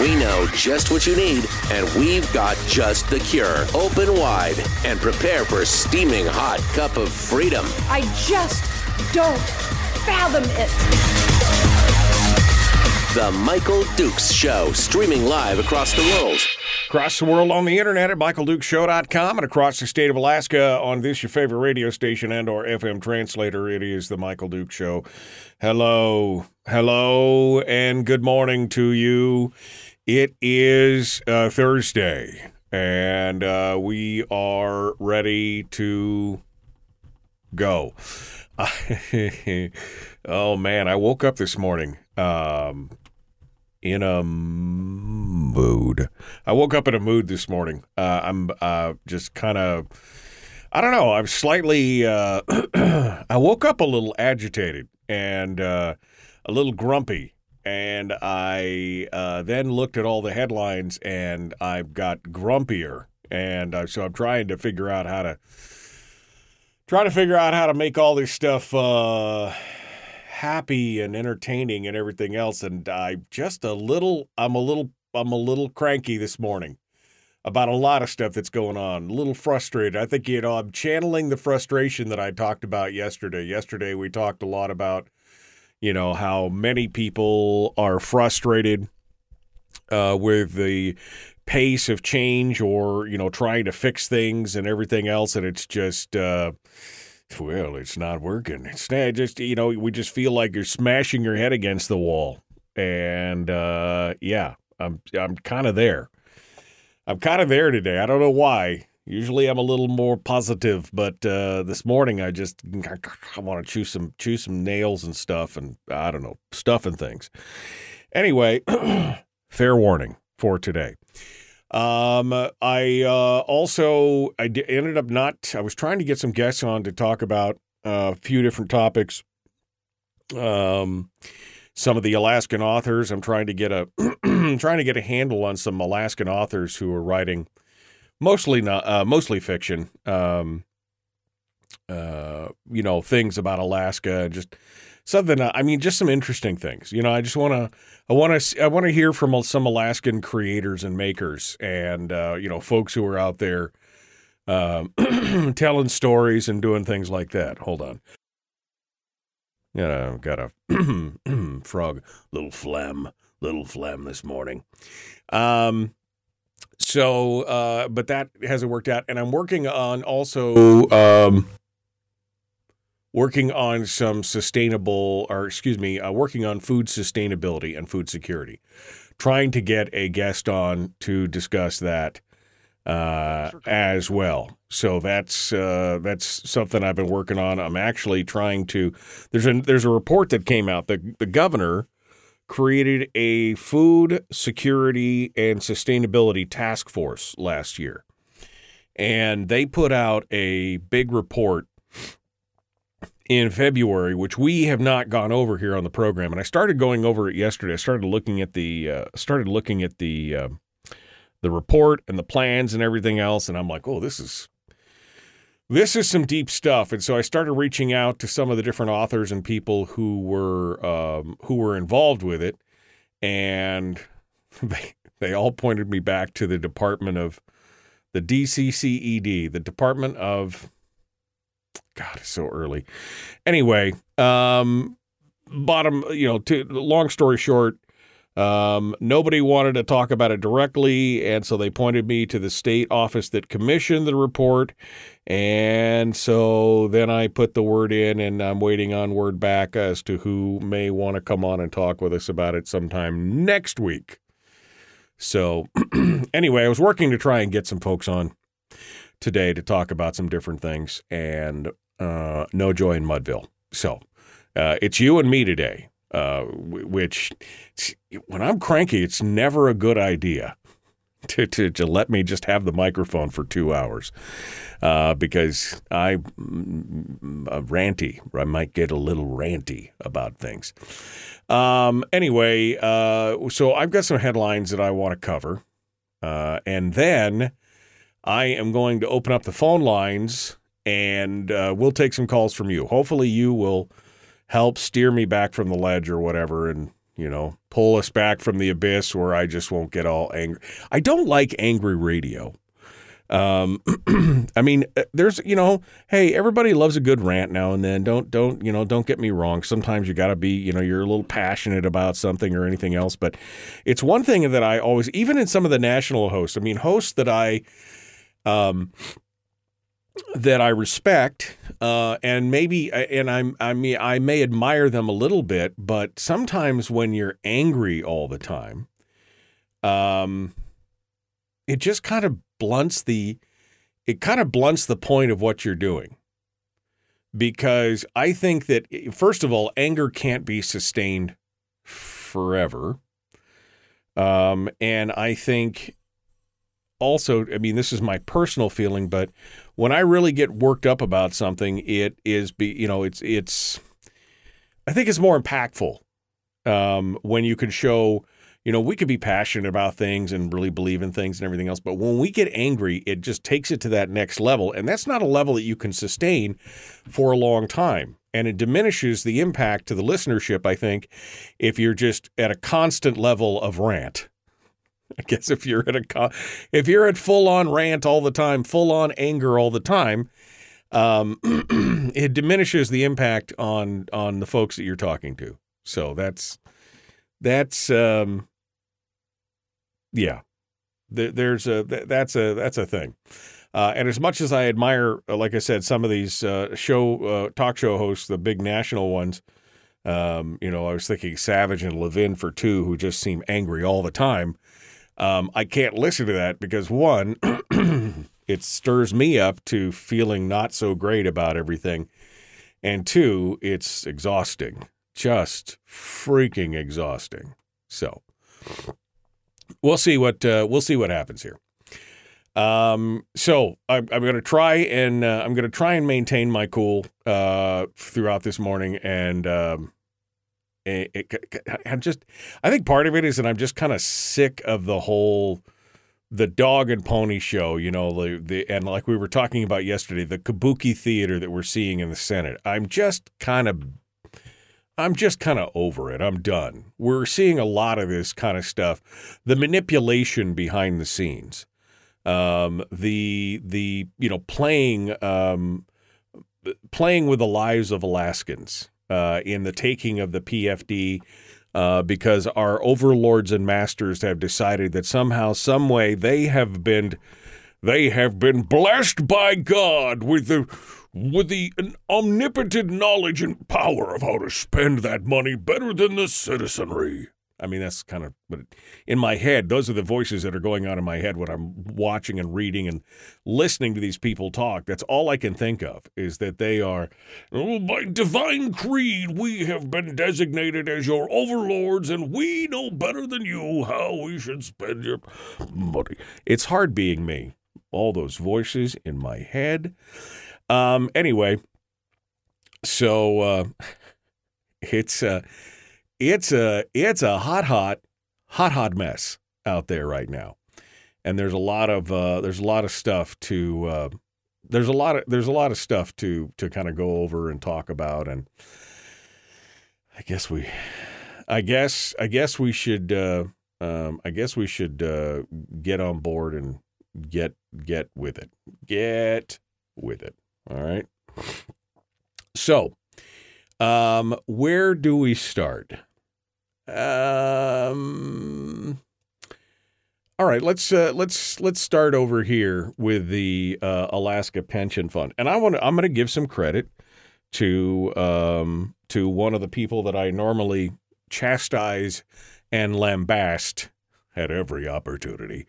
We know just what you need, and we've got just the cure. Open wide and prepare for a steaming hot cup of freedom. I just don't fathom it. The Michael Dukes Show, streaming live across the world. Across the world on the internet at michaeldukeshow.com and across the state of Alaska on this your favorite radio station and or FM translator. It is the Michael Duke Show. Hello, hello, and good morning to you. It is uh, Thursday, and uh, we are ready to go. oh man, I woke up this morning um, in a mood. I woke up in a mood this morning. Uh, I'm uh, just kind of, I don't know. I'm slightly. Uh, I woke up a little agitated and uh, a little grumpy, and I uh, then looked at all the headlines, and I've got grumpier, and so I'm trying to figure out how to. Trying to figure out how to make all this stuff uh, happy and entertaining and everything else, and I'm just a little. I'm a little. I'm a little cranky this morning about a lot of stuff that's going on. A little frustrated. I think you know I'm channeling the frustration that I talked about yesterday. Yesterday we talked a lot about you know how many people are frustrated uh, with the pace of change or you know trying to fix things and everything else and it's just uh, well it's not working. It's not just you know we just feel like you're smashing your head against the wall. And uh, yeah i'm i'm kind of there. I'm kind of there today. I don't know why usually i'm a little more positive but uh, this morning i just i want to chew some chew some nails and stuff and i don't know stuff and things anyway fair warning for today um, I uh, also I d- ended up not. I was trying to get some guests on to talk about uh, a few different topics. Um, some of the Alaskan authors. I'm trying to get a trying to get a handle on some Alaskan authors who are writing mostly not uh, mostly fiction. Um, uh, you know things about Alaska just something. I mean, just some interesting things. You know, I just want to, I want to, I want to hear from some Alaskan creators and makers, and uh, you know, folks who are out there um, telling stories and doing things like that. Hold on. Yeah, I've got a frog, little phlegm, little phlegm this morning. Um, so, uh, but that hasn't worked out, and I'm working on also. Um, working on some sustainable, or excuse me, uh, working on food sustainability and food security. Trying to get a guest on to discuss that uh, as well. So that's uh, that's something I've been working on. I'm actually trying to. There's a there's a report that came out. The the governor created a food security and sustainability task force last year, and they put out a big report in February, which we have not gone over here on the program. And I started going over it yesterday. I started looking at the uh, started looking at the uh, the report and the plans and everything else, and I'm like, oh, this is this is some deep stuff. And so I started reaching out to some of the different authors and people who were um, who were involved with it, and they they all pointed me back to the Department of the DCCED, the Department of God, it's so early. Anyway, um, bottom, you know, to, long story short, um, nobody wanted to talk about it directly, and so they pointed me to the state office that commissioned the report. And so then I put the word in, and I'm waiting on word back as to who may want to come on and talk with us about it sometime next week. So, anyway, I was working to try and get some folks on today to talk about some different things, and uh, no joy in Mudville. So uh, it's you and me today, uh, which when I'm cranky, it's never a good idea. to, to, to let me just have the microphone for two hours uh, because I mm, uh, ranty. I might get a little ranty about things. Um, anyway, uh, so I've got some headlines that I want to cover, uh, and then I am going to open up the phone lines and uh, we'll take some calls from you. Hopefully, you will help steer me back from the ledge or whatever, and you know, pull us back from the abyss where I just won't get all angry. I don't like angry radio. Um, I mean, uh, there's, you know, hey, everybody loves a good rant now and then. Don't, don't, you know, don't get me wrong. Sometimes you got to be, you know, you're a little passionate about something or anything else. But it's one thing that I always, even in some of the national hosts, I mean, hosts that I, um, that I respect, uh, and maybe, and I'm, I mean, I may admire them a little bit, but sometimes when you're angry all the time, um, it just kind of blunts the, it kind of blunts the point of what you're doing. Because I think that first of all, anger can't be sustained forever, um, and I think also, I mean, this is my personal feeling, but when I really get worked up about something, it is be you know it's it's I think it's more impactful um, when you can show you know we could be passionate about things and really believe in things and everything else, but when we get angry, it just takes it to that next level, and that's not a level that you can sustain for a long time. And it diminishes the impact to the listenership, I think, if you're just at a constant level of rant. I guess if you're at a if you're at full on rant all the time, full on anger all the time, um, it diminishes the impact on on the folks that you're talking to. So that's that's um, yeah. There, there's a that's a that's a thing. Uh, and as much as I admire, uh, like I said, some of these uh, show uh, talk show hosts, the big national ones, um, you know, I was thinking Savage and Levin for two, who just seem angry all the time. Um, I can't listen to that because one, it stirs me up to feeling not so great about everything, and two, it's exhausting, just freaking exhausting. So we'll see what uh, we'll see what happens here. Um, so I'm, I'm going to try and uh, I'm going to try and maintain my cool uh, throughout this morning, and um, it, it, I'm just, I think part of it is that I'm just kind of sick of the whole, the dog and pony show, you know, the, the, and like we were talking about yesterday, the kabuki theater that we're seeing in the Senate. I'm just kind of, I'm just kind of over it. I'm done. We're seeing a lot of this kind of stuff, the manipulation behind the scenes, um, the, the, you know, playing, um, playing with the lives of Alaskans uh, in the taking of the PFD uh, because our overlords and masters have decided that somehow, some way, they have been they have been blessed by God with the with the omnipotent knowledge and power of how to spend that money better than the citizenry. I mean, that's kind of, but in my head, those are the voices that are going on in my head when I'm watching and reading and listening to these people talk. That's all I can think of is that they are, oh, by divine creed, we have been designated as your overlords and we know better than you how we should spend your money. It's hard being me. All those voices in my head. Um, anyway, so uh, it's, uh, it's a it's a hot hot hot hot mess out there right now, and there's a lot of uh, there's a lot of stuff to uh, there's a lot of there's a lot of stuff to to kind of go over and talk about, and I guess we, I guess I guess we should uh, um, I guess we should uh, get on board and get get with it, get with it. All right. So, um, where do we start? Um, all right, let's uh, let's let's start over here with the uh, Alaska Pension Fund, and I want I'm going to give some credit to um, to one of the people that I normally chastise and lambast at every opportunity.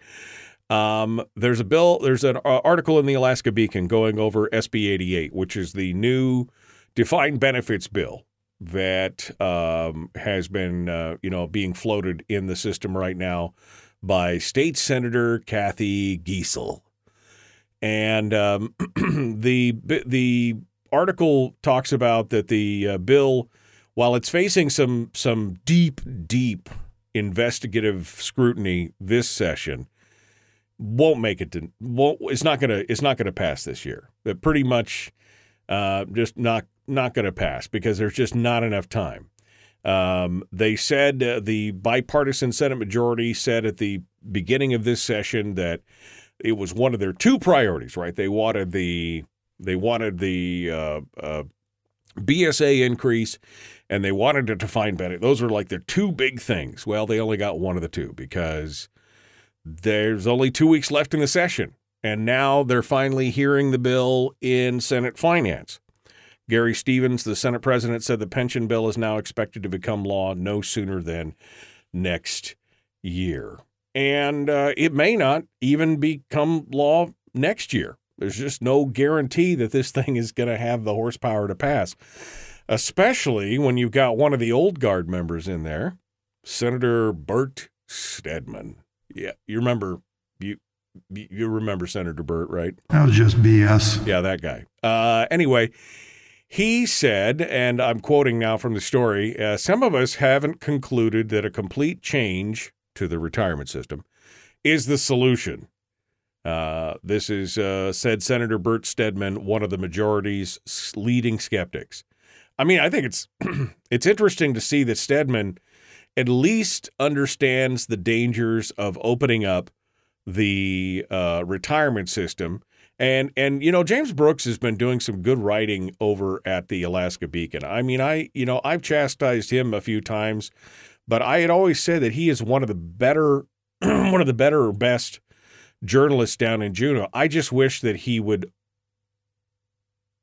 Um, there's a bill, there's an uh, article in the Alaska Beacon going over SB 88, which is the new defined benefits bill that um, has been uh, you know being floated in the system right now by State Senator Cathy Giessel. And um, the the article talks about that the uh, bill, while it's facing some some deep, deep investigative scrutiny this session, won't make it to won't it's not gonna it's not gonna pass this year. But pretty much uh, just not not gonna pass because there's just not enough time. Um, they said uh, the bipartisan Senate majority said at the beginning of this session that it was one of their two priorities. Right? They wanted the they wanted the uh, uh, BSA increase, and they wanted a defined benefit. Those are like their two big things. Well, they only got one of the two because there's only two weeks left in the session, and now they're finally hearing the bill in Senate Finance. Gary Stevens, the Senate president, said the pension bill is now expected to become law no sooner than next year. And uh, it may not even become law next year. There's just no guarantee that this thing is going to have the horsepower to pass, especially when you've got one of the old guard members in there, Senator Bert Stedman. Yeah, you remember you you remember Senator Bert, right? That was just BS. Yeah, that guy. Uh, anyway, he said, and I'm quoting now from the story uh, some of us haven't concluded that a complete change to the retirement system is the solution. Uh, this is, uh, said Senator Bert Stedman, one of the majority's leading skeptics. I mean, I think it's it's interesting to see that Stedman at least understands the dangers of opening up the uh, retirement system. And and you know James Brooks has been doing some good writing over at the Alaska Beacon. I mean I you know I've chastised him a few times, but I had always said that he is one of the better one of the better or best journalists down in Juneau. I just wish that he would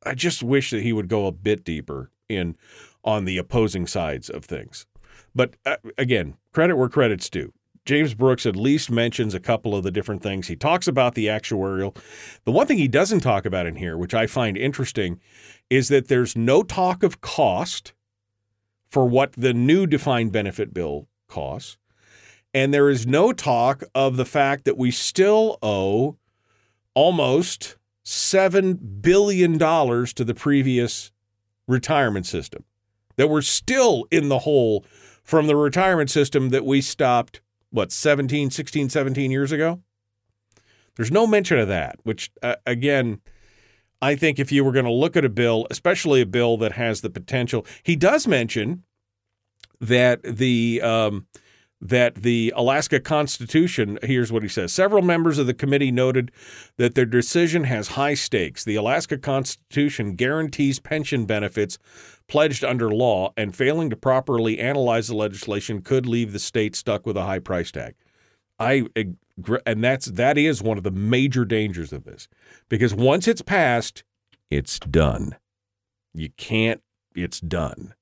I just wish that he would go a bit deeper in on the opposing sides of things. But uh, again, credit where credit's due. James Brooks at least mentions a couple of the different things. He talks about the actuarial. The one thing he doesn't talk about in here, which I find interesting, is that there's no talk of cost for what the new defined benefit bill costs. And there is no talk of the fact that we still owe almost $7 billion to the previous retirement system, that we're still in the hole from the retirement system that we stopped, what, 17, 16, 17 years ago? There's no mention of that, which, uh, again, I think if you were going to look at a bill, especially a bill that has the potential, he does mention that the um, that the Alaska Constitution, here's what he says. Several members of the committee noted that their decision has high stakes. The Alaska Constitution guarantees pension benefits pledged under law, and failing to properly analyze the legislation could leave the state stuck with a high price tag. I and that's that is one of the major dangers of this. Because once it's passed, it's done. You can't it's done.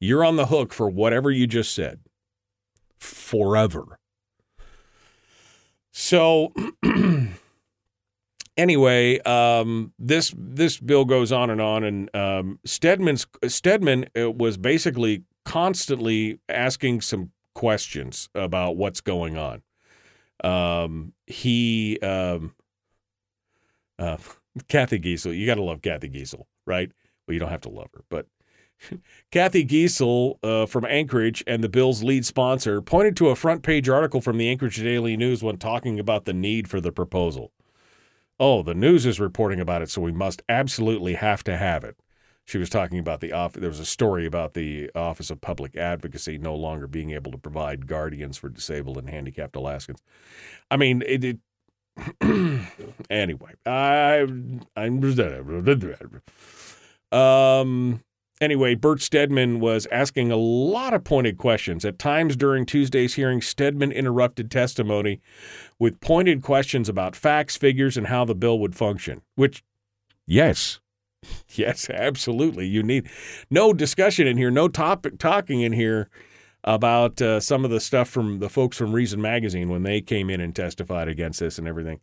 You're on the hook for whatever you just said forever. So anyway, um, this this bill goes on and on, and um, Stedman's Stedman uh, was basically constantly asking some questions about what's going on. Um, he, um, uh, Cathy Giessel, you got to love Cathy Giessel, right? Well, you don't have to love her, but Cathy Giessel uh, from Anchorage and the bill's lead sponsor pointed to a front page article from the Anchorage Daily News when talking about the need for the proposal. Oh, the news is reporting about it, so we must absolutely have to have it. She was talking about the office. There was a story about the Office of Public Advocacy no longer being able to provide guardians for disabled and handicapped Alaskans. I mean, it. it anyway, I, I'm. Um, Anyway, Bert Stedman was asking a lot of pointed questions. At times during Tuesday's hearing, Stedman interrupted testimony with pointed questions about facts, figures, and how the bill would function. Which, yes, yes, absolutely. You need no discussion in here, no topic talking in here about uh, some of the stuff from the folks from Reason Magazine when they came in and testified against this and everything.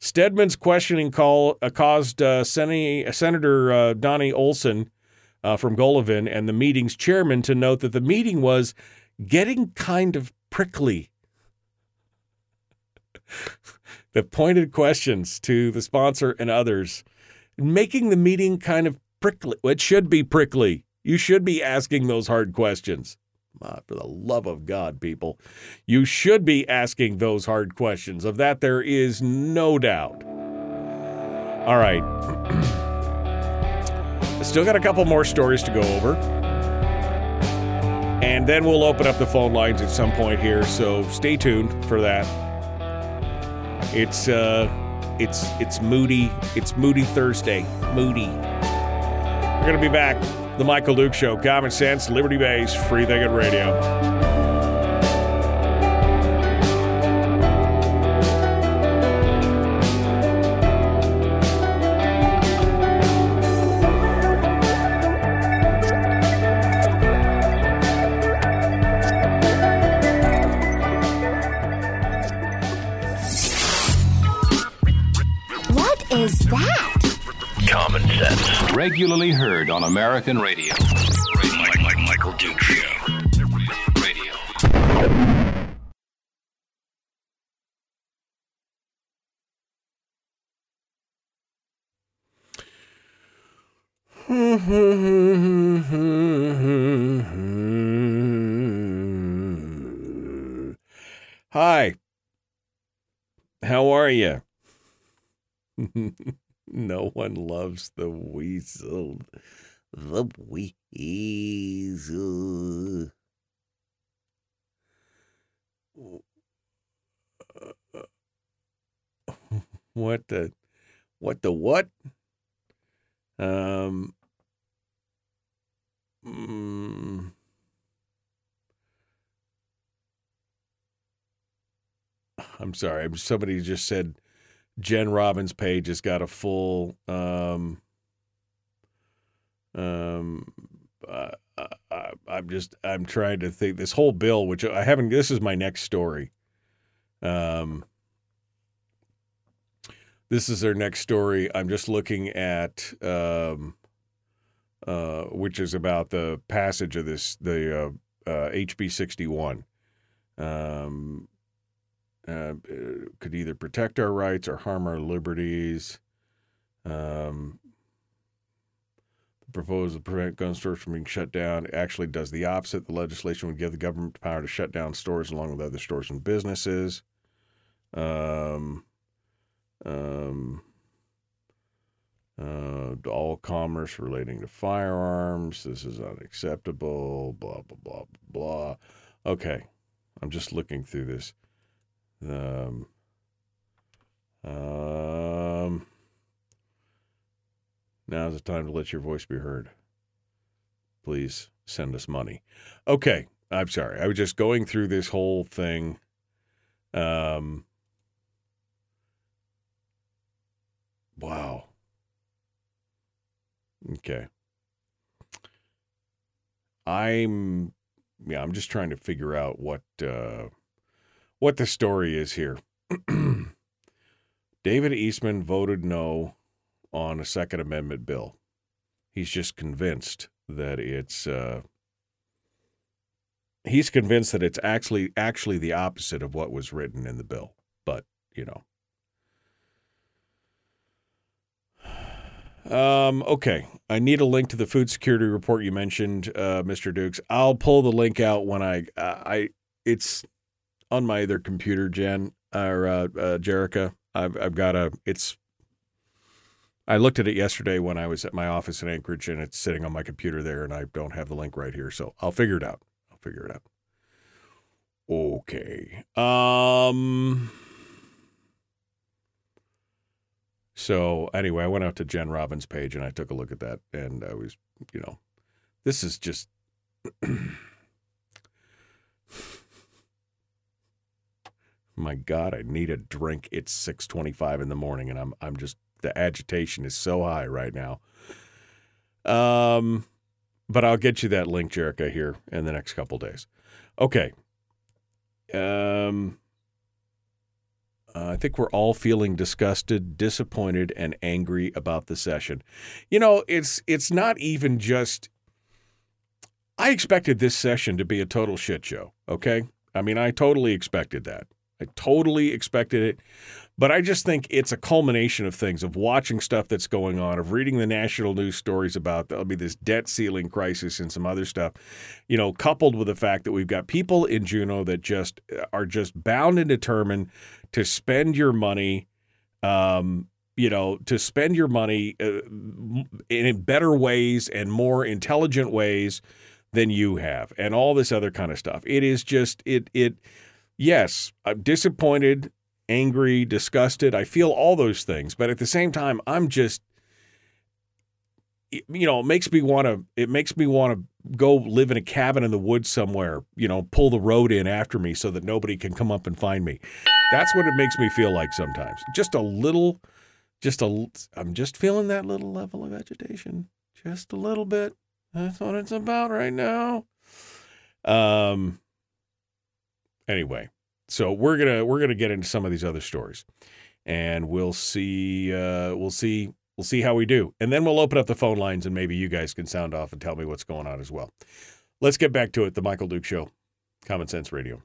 Stedman's questioning call uh, caused uh, Sen- Senator uh, Donnie Olson uh, from Golovin and the meeting's chairman to note that the meeting was getting kind of prickly. the pointed questions to the sponsor and others, making the meeting kind of prickly. It should be prickly. You should be asking those hard questions. Uh, for the love of God, people, you should be asking those hard questions. Of that, there is no doubt. All right. Still got a couple more stories to go over. And then we'll open up the phone lines at some point here, so stay tuned for that. It's uh it's it's moody. It's moody Thursday. Moody. We're gonna be back. The Michael Duke Show. Common sense, liberty based, free thinking radio. Regularly heard on American radio. Mike, Mike, Michael Duke Show. Radio. Hi. How are you? no one loves the weasel. The weasel. What the what the what? Um mm, I'm sorry. Somebody just said Jen Robbins' page has got a full um um uh, I, I'm just I'm trying to think this whole bill which I haven't this is my next story. Um this is our next story. I'm just looking at um uh which is about the passage of this the uh, uh HB 61. Um uh, could either protect our rights or harm our liberties. Um, the proposal to prevent gun stores from being shut down actually does the opposite. The legislation would give the government power to shut down stores along with other stores and businesses. Um, um, uh, all commerce relating to firearms. This is unacceptable. Blah blah blah blah. Okay, I'm just looking through this. Um, um, now's the time to let your voice be heard. Please send us money. Okay, I'm sorry. I was just going through this whole thing. Um, wow. Okay. I'm yeah, I'm just trying to figure out what uh what the story is here. David Eastman voted no on a Second Amendment bill. He's just convinced that it's uh, he's convinced that it's actually actually the opposite of what was written in the bill. But you know. Um, okay, I need a link to the food security report you mentioned, uh, Mr. Dukes. I'll pull the link out when I I it's on my other computer, Jen or uh, uh, Jerica. I've I've got a. It's. I looked at it yesterday when I was at my office in Anchorage, and it's sitting on my computer there, and I don't have the link right here, so I'll figure it out. I'll figure it out. Okay. Um. So anyway, I went out to Jen Robbins' page and I took a look at that, and I was, you know, this is just. my god i need a drink it's 6.25 in the morning and i'm i'm just the agitation is so high right now um but i'll get you that link jerica here in the next couple days okay um uh, I think we're all feeling disgusted, disappointed, and angry about the session. You know, it's it's not even just. I expected this session to be a total shit show. Okay, I mean, I totally expected that. I totally expected it. But I just think it's a culmination of things, of watching stuff that's going on, of reading the national news stories about there'll be this debt ceiling crisis and some other stuff, you know, coupled with the fact that we've got people in Juneau that just are just bound and determined to spend your money, um, you know, to spend your money uh, in better ways and more intelligent ways than you have, and all this other kind of stuff. It is just it it. Yes, I'm disappointed angry, disgusted. I feel all those things, but at the same time, I'm just you know, it makes me want to it makes me want to go live in a cabin in the woods somewhere, you know, pull the road in after me so that nobody can come up and find me. That's what it makes me feel like sometimes. Just a little just a I'm just feeling that little level of agitation. Just a little bit. That's what it's about right now. Um anyway, so we're gonna we're gonna get into some of these other stories, and we'll see uh, we'll see we'll see how we do, and then we'll open up the phone lines, and maybe you guys can sound off and tell me what's going on as well. Let's get back to it. The Michael Duke Show, Common Sense Radio.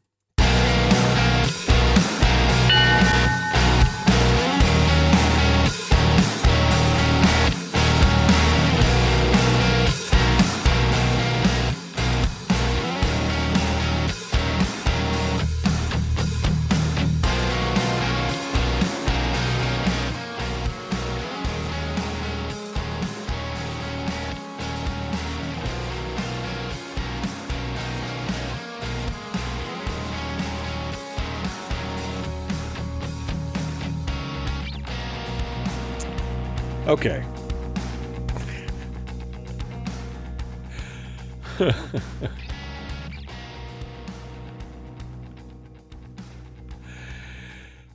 Okay.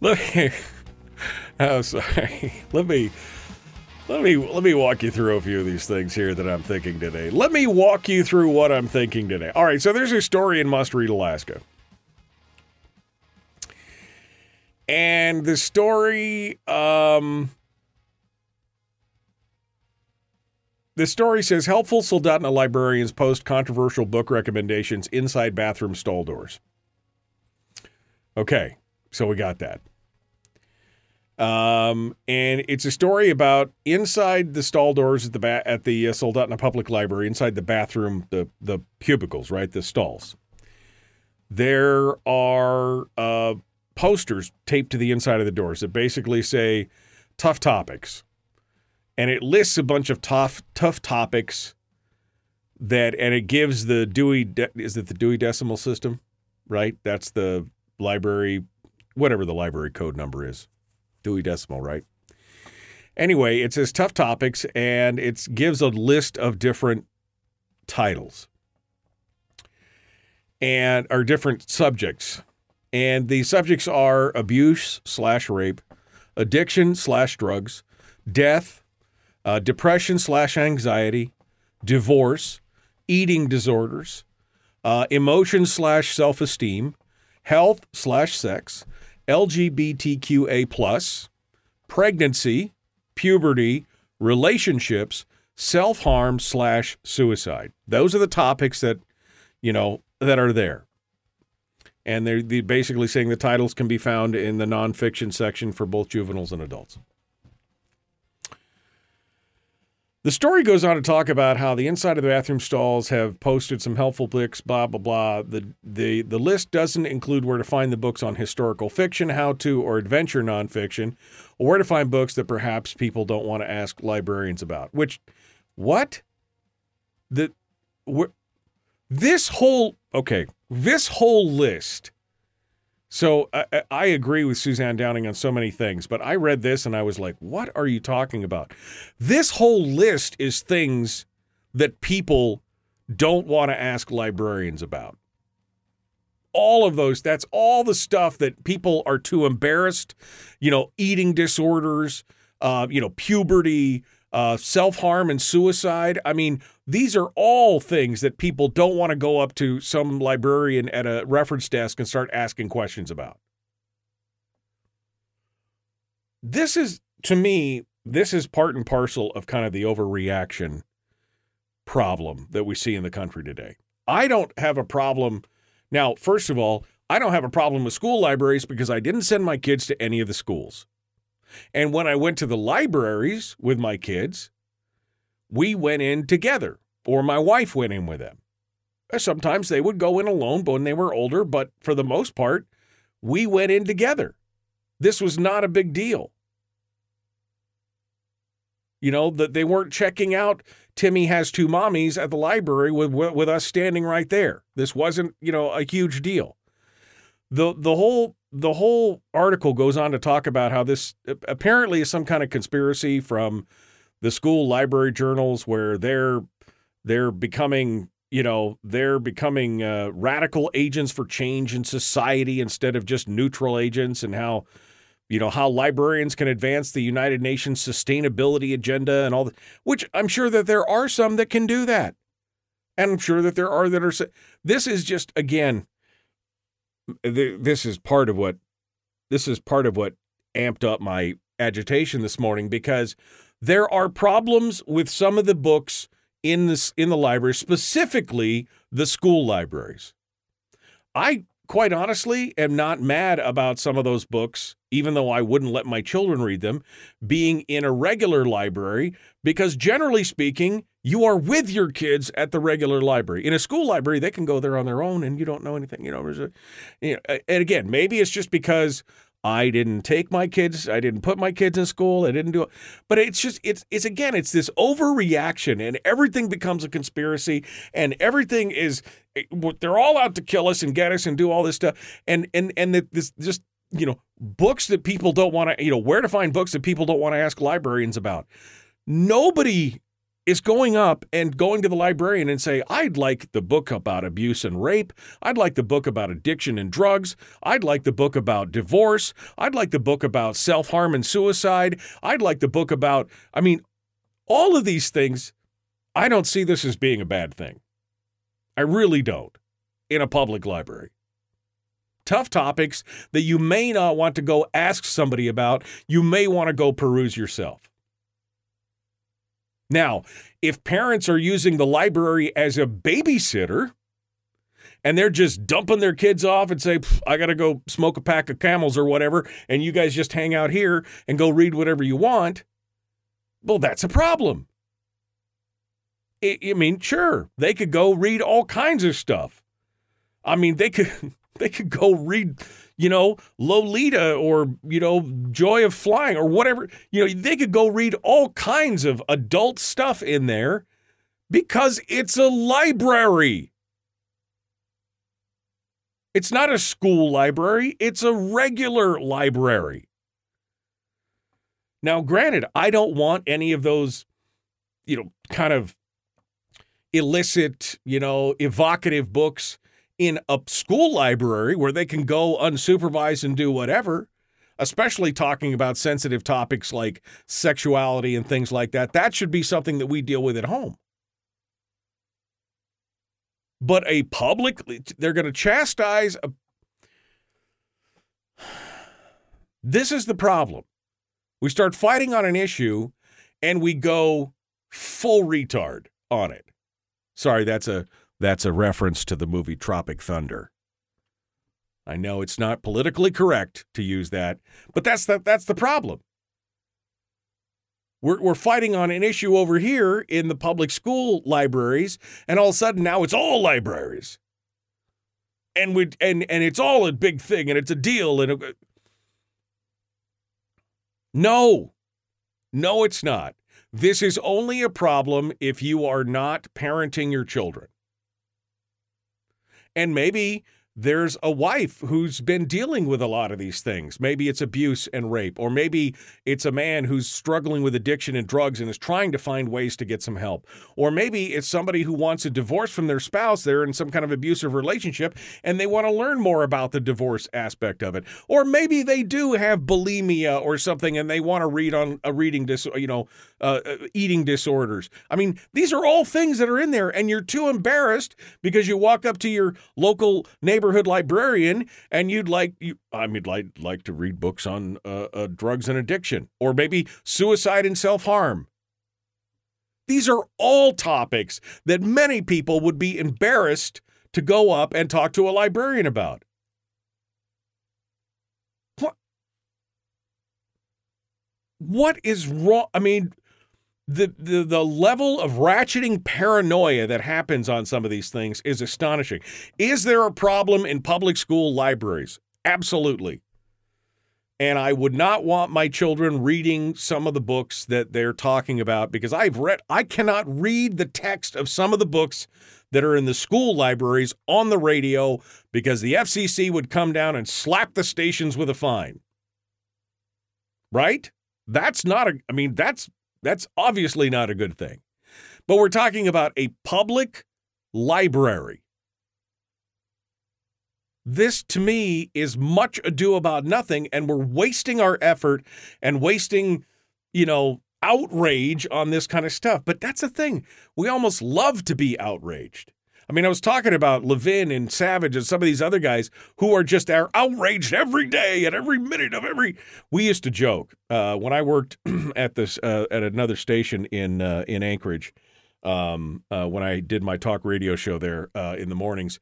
Look me. Oh, sorry. Let me. Let me let me walk you through a few of these things here that I'm thinking today. Let me walk you through what I'm thinking today. All right, so there's a story in Must Read Alaska. And the story um The story says helpful Soldotna librarians post controversial book recommendations inside bathroom stall doors. Okay, so we got that. Um, and it's a story about inside the stall doors at the ba- at the uh, Soldotna Public Library, inside the bathroom, the the cubicles, right, the stalls. There are uh, posters taped to the inside of the doors that basically say "tough topics." And it lists a bunch of tough tough topics that and it gives the Dewey De- is it the Dewey Decimal System, right? That's the library whatever the library code number is. Dewey Decimal, right? Anyway, it says tough topics and it gives a list of different titles and are different subjects. And the subjects are abuse slash rape, addiction slash drugs, death, uh, depression slash anxiety, divorce, eating disorders, uh, emotion slash self esteem, health slash sex, LGBTQA plus, pregnancy, puberty, relationships, self harm slash suicide. Those are the topics that you know that are there. And they're, they're basically saying the titles can be found in the nonfiction section for both juveniles and adults. The story goes on to talk about how the inside of the bathroom stalls have posted some helpful books, blah blah blah. The the the list doesn't include where to find the books on historical fiction, how to, or adventure nonfiction, or where to find books that perhaps people don't want to ask librarians about. Which, what? The, wh- this whole okay, this whole list so I, I, agree with Suzanne Downing on so many things, but I read this and I was like, what are you talking about? This whole list is things that people don't want to ask librarians about. All of those, that's all the stuff that people are too embarrassed, you know, eating disorders, uh, you know, puberty, uh, self harm and suicide. I mean, these are all things that people don't want to go up to some librarian at a reference desk and start asking questions about. This is, to me, this is part and parcel of kind of the overreaction problem that we see in the country today. I don't have a problem. Now, first of all, I don't have a problem with school libraries because I didn't send my kids to any of the schools. And when I went to the libraries with my kids, we went in together, or my wife went in with them. Uh, sometimes they would go in alone when they were older, but for the most part, we went in together. This was not a big deal. You know, that they weren't checking out Timmy has two mommies at the library with with us standing right there. This wasn't, you know, a huge deal. The the whole the whole article goes on to talk about how this apparently is some kind of conspiracy from the school library journals where they're they're becoming you know they're becoming uh, radical agents for change in society instead of just neutral agents and how you know how librarians can advance the united nations sustainability agenda and all that which i'm sure that there are some that can do that. And i'm sure that there are that are this is just again this is part of what this is part of what amped up my agitation this morning because there are problems with some of the books in this in the library, specifically the school libraries. I quite honestly am not mad about some of those books, even though I wouldn't let my children read them, being in a regular library, because generally speaking, you are with your kids at the regular library. In a school library, they can go there on their own and you don't know anything. You know, a, you know and again, maybe it's just because I didn't take my kids. I didn't put my kids in school. I didn't do it. But it's just it's it's again it's this overreaction and everything becomes a conspiracy and everything is eh, they're all out to kill us and get us and do all this stuff and and and this just you know books that people don't want to you know where to find books that people don't want to ask librarians about. Nobody is going up and going to the librarian and say, I'd like the book about abuse and rape. I'd like the book about addiction and drugs. I'd like the book about divorce. I'd like the book about self harm and suicide. I'd like the book about, I mean, all of these things. I don't see this as being a bad thing. I really don't in a public library. Tough topics that you may not want to go ask somebody about, you may want to go peruse yourself. Now, if parents are using the library as a babysitter and they're just dumping their kids off and say, I got to go smoke a pack of camels or whatever, and you guys just hang out here and go read whatever you want, well, that's a problem. I, I mean, sure, they could go read all kinds of stuff. I mean, they could they could go read you know, Lolita or, you know, Joy of Flying or whatever. You know, they could go read all kinds of adult stuff in there because it's a library. It's not a school library, it's a regular library. Now, granted, I don't want any of those, you know, kind of illicit, you know, evocative books in a school library where they can go unsupervised and do whatever, especially talking about sensitive topics like sexuality and things like that. That should be something that we deal with at home. But a public, they're going to chastise. A, this is the problem. We start fighting on an issue and we go full retard on it. Sorry, that's a that's a reference to the movie Tropic Thunder. I know it's not politically correct to use that, but that's the, that's the problem. We're, we're fighting on an issue over here in the public school libraries, and all of a sudden now it's all libraries. And we and and it's all a big thing, and it's a deal. And a, no, no, it's not. This is only a problem if you are not parenting your children. And maybe there's a wife who's been dealing with a lot of these things. Maybe it's abuse and rape, or maybe it's a man who's struggling with addiction and drugs and is trying to find ways to get some help. Or maybe it's somebody who wants a divorce from their spouse. They're in some kind of abusive relationship and they want to learn more about the divorce aspect of it. Or maybe they do have bulimia or something and they want to read on a reading dis, you know, uh, uh, eating disorders. I mean, these are all things that are in there, and you're too embarrassed because you walk up to your local neighborhood librarian and you'd like you, I mean like like to read books on uh, uh, drugs and addiction or maybe suicide and self-harm. These are all topics that many people would be embarrassed to go up and talk to a librarian about. What? What is wrong? I mean, the, the the level of ratcheting paranoia that happens on some of these things is astonishing. Is there a problem in public school libraries? Absolutely. And I would not want my children reading some of the books that they're talking about because I've read I cannot read the text of some of the books that are in the school libraries on the radio because the FCC would come down and slap the stations with a fine. Right? That's not a I mean that's that's obviously not a good thing. But we're talking about a public library. This to me is much ado about nothing, and we're wasting our effort and wasting, you know, outrage on this kind of stuff. But that's the thing. We almost love to be outraged. I mean, I was talking about Levin and Savage and some of these other guys who are just are outraged every day at every minute of every. We used to joke uh, when I worked at this uh, at another station in uh, in Anchorage um, uh, when I did my talk radio show there uh, in the mornings.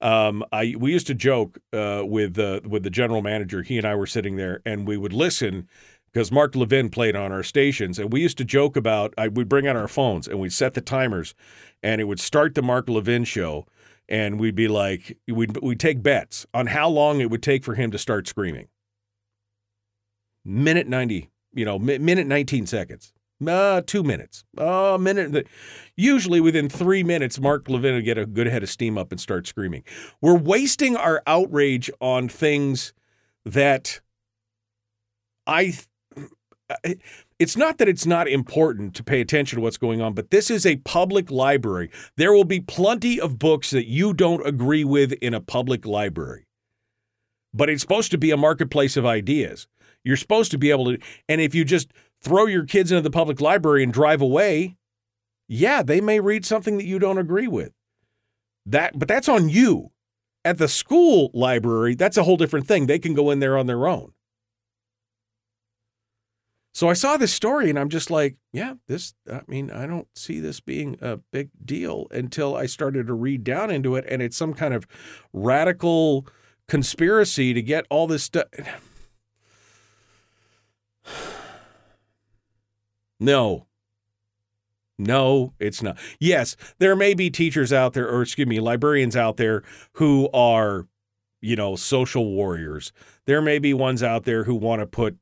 Um, I we used to joke uh, with with the general manager. He and I were sitting there, and we would listen because Mark Levin played on our stations, and we used to joke about. I would bring out our phones and we'd set the timers, and it would start the Mark Levin show, and we'd be like, we'd we'd take bets on how long it would take for him to start screaming. Minute ninety, you know, minute nineteen seconds. Uh, two minutes. Uh, minute. Usually within three minutes, Mark Levin would get a good head of steam up and start screaming. We're wasting our outrage on things that I it's not that it's not important to pay attention to what's going on, but this is a public library. There will be plenty of books that you don't agree with in a public library. But it's supposed to be a marketplace of ideas. You're supposed to be able to, and if you just throw your kids into the public library and drive away, yeah, they may read something that you don't agree with. That, but that's on you. At the school library, that's a whole different thing. They can go in there on their own. So I saw this story and I'm just like, yeah, this, I mean, I don't see this being a big deal until I started to read down into it. And it's some kind of radical conspiracy to get all this stuff. No. No, it's not. Yes, there may be teachers out there, or excuse me, librarians out there who are, you know, social warriors. There may be ones out there who want to put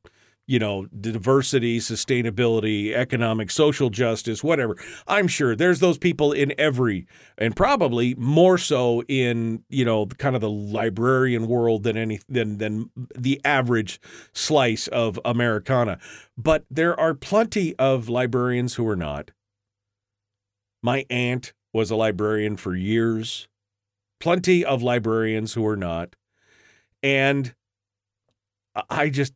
you know, diversity, sustainability, economic, social justice, whatever. I'm sure there's those people in every, and probably more so in, you know, kind of the librarian world than any than than the average slice of Americana. But there are plenty of librarians who are not. My aunt was a librarian for years. Plenty of librarians who are not. And I just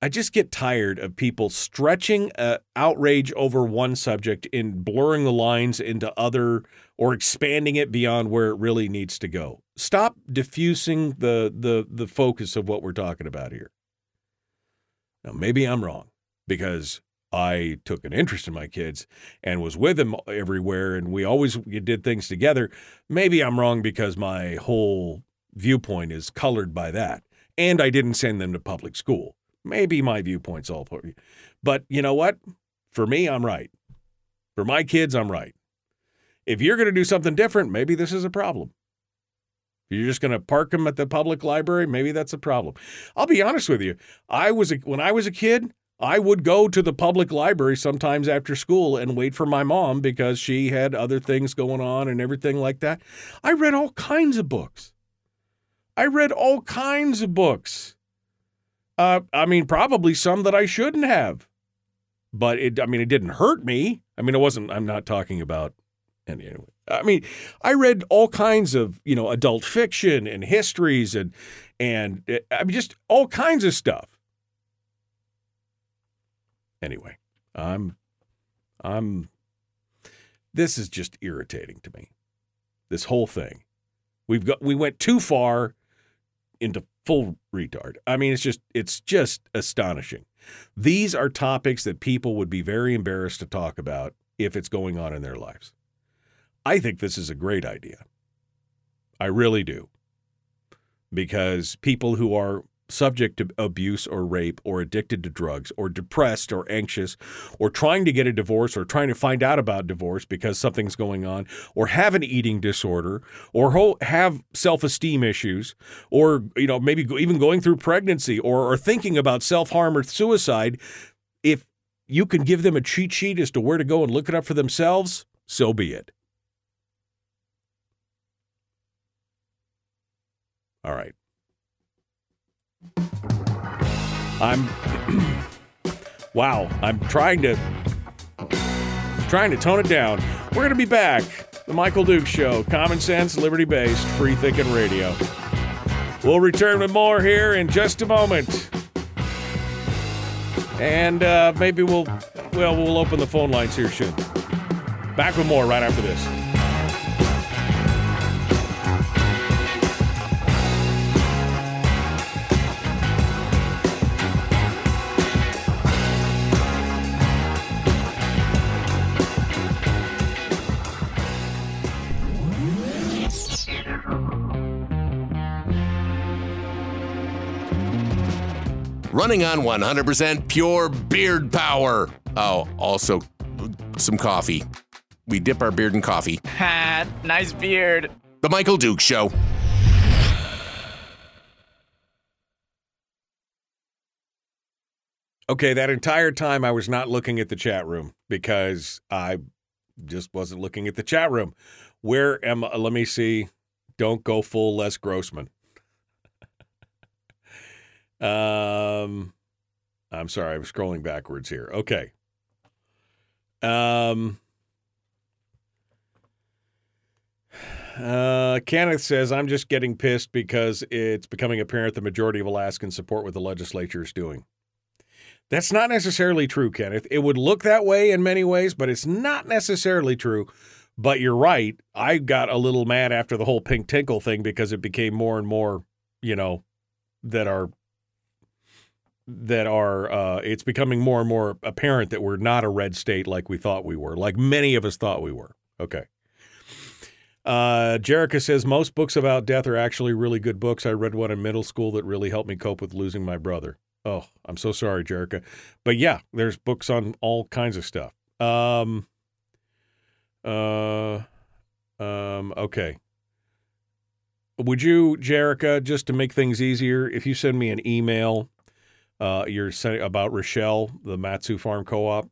I just get tired of people stretching uh, outrage over one subject and blurring the lines into other or expanding it beyond where it really needs to go. Stop diffusing the the the focus of what we're talking about here. Now maybe I'm wrong because I took an interest in my kids and was with them everywhere and we always did things together. Maybe I'm wrong because my whole viewpoint is colored by that. And I didn't send them to public school. Maybe my viewpoint's all for you. But you know what? For me, I'm right. For my kids, I'm right. If you're going to do something different, maybe this is a problem. If you're just going to park them at the public library, maybe that's a problem. I'll be honest with you. I was a, when I was a kid, I would go to the public library sometimes after school and wait for my mom because she had other things going on and everything like that. I read all kinds of books. I read all kinds of books. Uh, I mean, probably some that I shouldn't have, but it. I mean, it didn't hurt me. I mean, it wasn't. I'm not talking about. Anyway, I mean, I read all kinds of you know adult fiction and histories and and uh, I mean just all kinds of stuff. Anyway, I'm I'm. This is just irritating to me. This whole thing. We've got we went too far into full retard. I mean, it's just it's just astonishing. These are topics that people would be very embarrassed to talk about if it's going on in their lives. I think this is a great idea. I really do. Because people who are subject to abuse or rape or addicted to drugs or depressed or anxious or trying to get a divorce or trying to find out about divorce because something's going on or have an eating disorder or have self-esteem issues or you know maybe even going through pregnancy or, or thinking about self-harm or suicide if you can give them a cheat sheet as to where to go and look it up for themselves so be it. All right I'm wow, I'm trying to trying to tone it down. We're to be back. The Michael Duke show, common sense, liberty-based, free thinking radio. We'll return with more here in just a moment. And uh, maybe we'll well, we'll open the phone lines here soon. Back with more right after this. Running on 100% pure beard power. Oh, also some coffee. We dip our beard in coffee. Ha, nice beard. The Michael Duke Show. Okay, that entire time I was not looking at the chat room because I just wasn't looking at the chat room. Where am I? Let me see. Don't go full Les Grossman. Um, I'm sorry, I'm scrolling backwards here. Okay. Um, uh, Kenneth says, I'm just getting pissed because it's becoming apparent the majority of Alaskans support what the legislature is doing. That's not necessarily true, Kenneth. It would look that way in many ways, but it's not necessarily true. But you're right. I got a little mad after the whole pink tinkle thing because it became more and more, you know, that are that are uh, it's becoming more and more apparent that we're not a red state like we thought we were, like many of us thought we were. Okay. Uh, Jerica says most books about death are actually really good books. I read one in middle school that really helped me cope with losing my brother. Oh, I'm so sorry, Jerica. But yeah, there's books on all kinds of stuff. Um, uh, um, okay. Would you, Jerica, just to make things easier, if you send me an email, uh, you're saying about Rochelle, the Matsu Farm Co-op,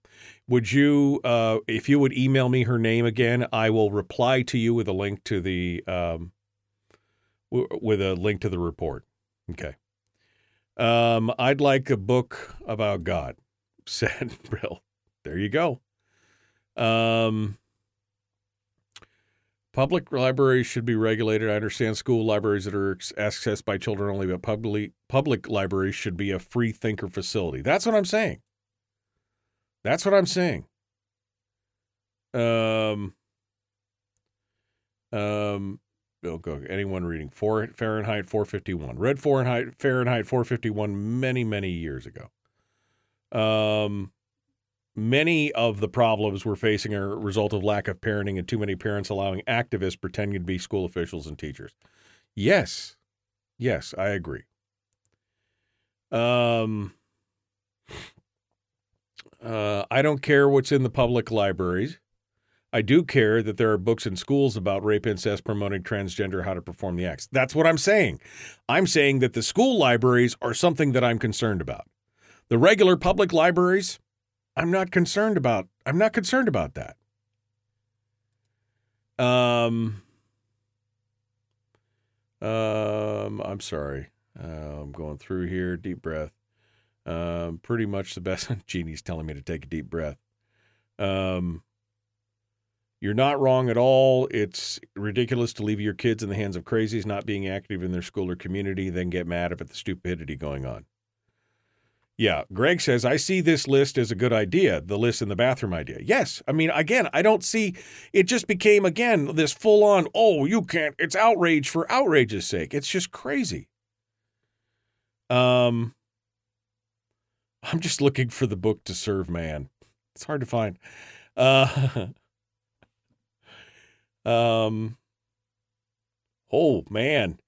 would you, uh, if you would email me her name again, I will reply to you with a link to the, um, w- with a link to the report. Okay. Um, I'd like a book about God, said Brill. There you go. Um, public libraries should be regulated. I understand school libraries that are accessed by children only, but public public libraries should be a free thinker facility. That's what I'm saying. That's what I'm saying. Um. Um. Oh, go. Anyone reading four Fahrenheit 451? Read Fahrenheit Fahrenheit 451 many many years ago. Um, many of the problems we're facing are a result of lack of parenting and too many parents allowing activists pretending to be school officials and teachers. Yes, yes, I agree. Um, uh, I don't care what's in the public libraries. I do care that there are books in schools about rape, incest, promoting transgender, how to perform the acts. That's what I'm saying. I'm saying that the school libraries are something that I'm concerned about. The regular public libraries, I'm not concerned about. I'm not concerned about that. Um, um, I'm sorry. Uh, I'm going through here. Deep breath. Um, pretty much the best. Jeannie's telling me to take a deep breath. Um, you're not wrong at all. It's ridiculous to leave your kids in the hands of crazies not being active in their school or community, then get mad at the stupidity going on. Yeah, Greg says, I see this list as a good idea, the list in the bathroom idea. Yes. I mean, again, I don't see it just became, again, this full on, oh, you can't, it's outrage for outrage's sake. It's just crazy. Um, I'm just looking for the book to serve man. It's hard to find. Uh, um, oh man,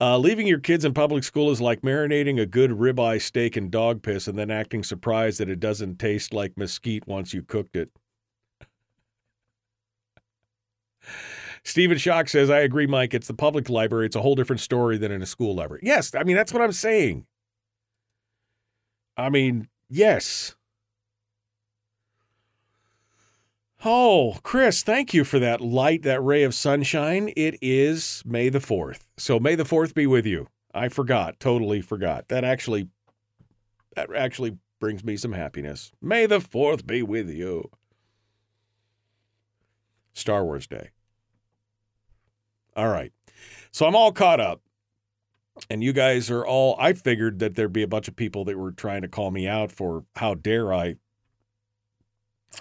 Uh, leaving your kids in public school is like marinating a good ribeye steak in dog piss and then acting surprised that it doesn't taste like mesquite once you cooked it. Stephen Shock says, I agree, Mike. It's the public library. It's a whole different story than in a school library. Yes, I mean, that's what I'm saying. I mean, yes. Oh, Chris, thank you for that light, that ray of sunshine. It is May the 4th. So May the 4th be with you. I forgot, totally forgot. That actually that actually brings me some happiness. May the 4th be with you. Star Wars Day. All right. So I'm all caught up. And you guys are all I figured that there'd be a bunch of people that were trying to call me out for how dare I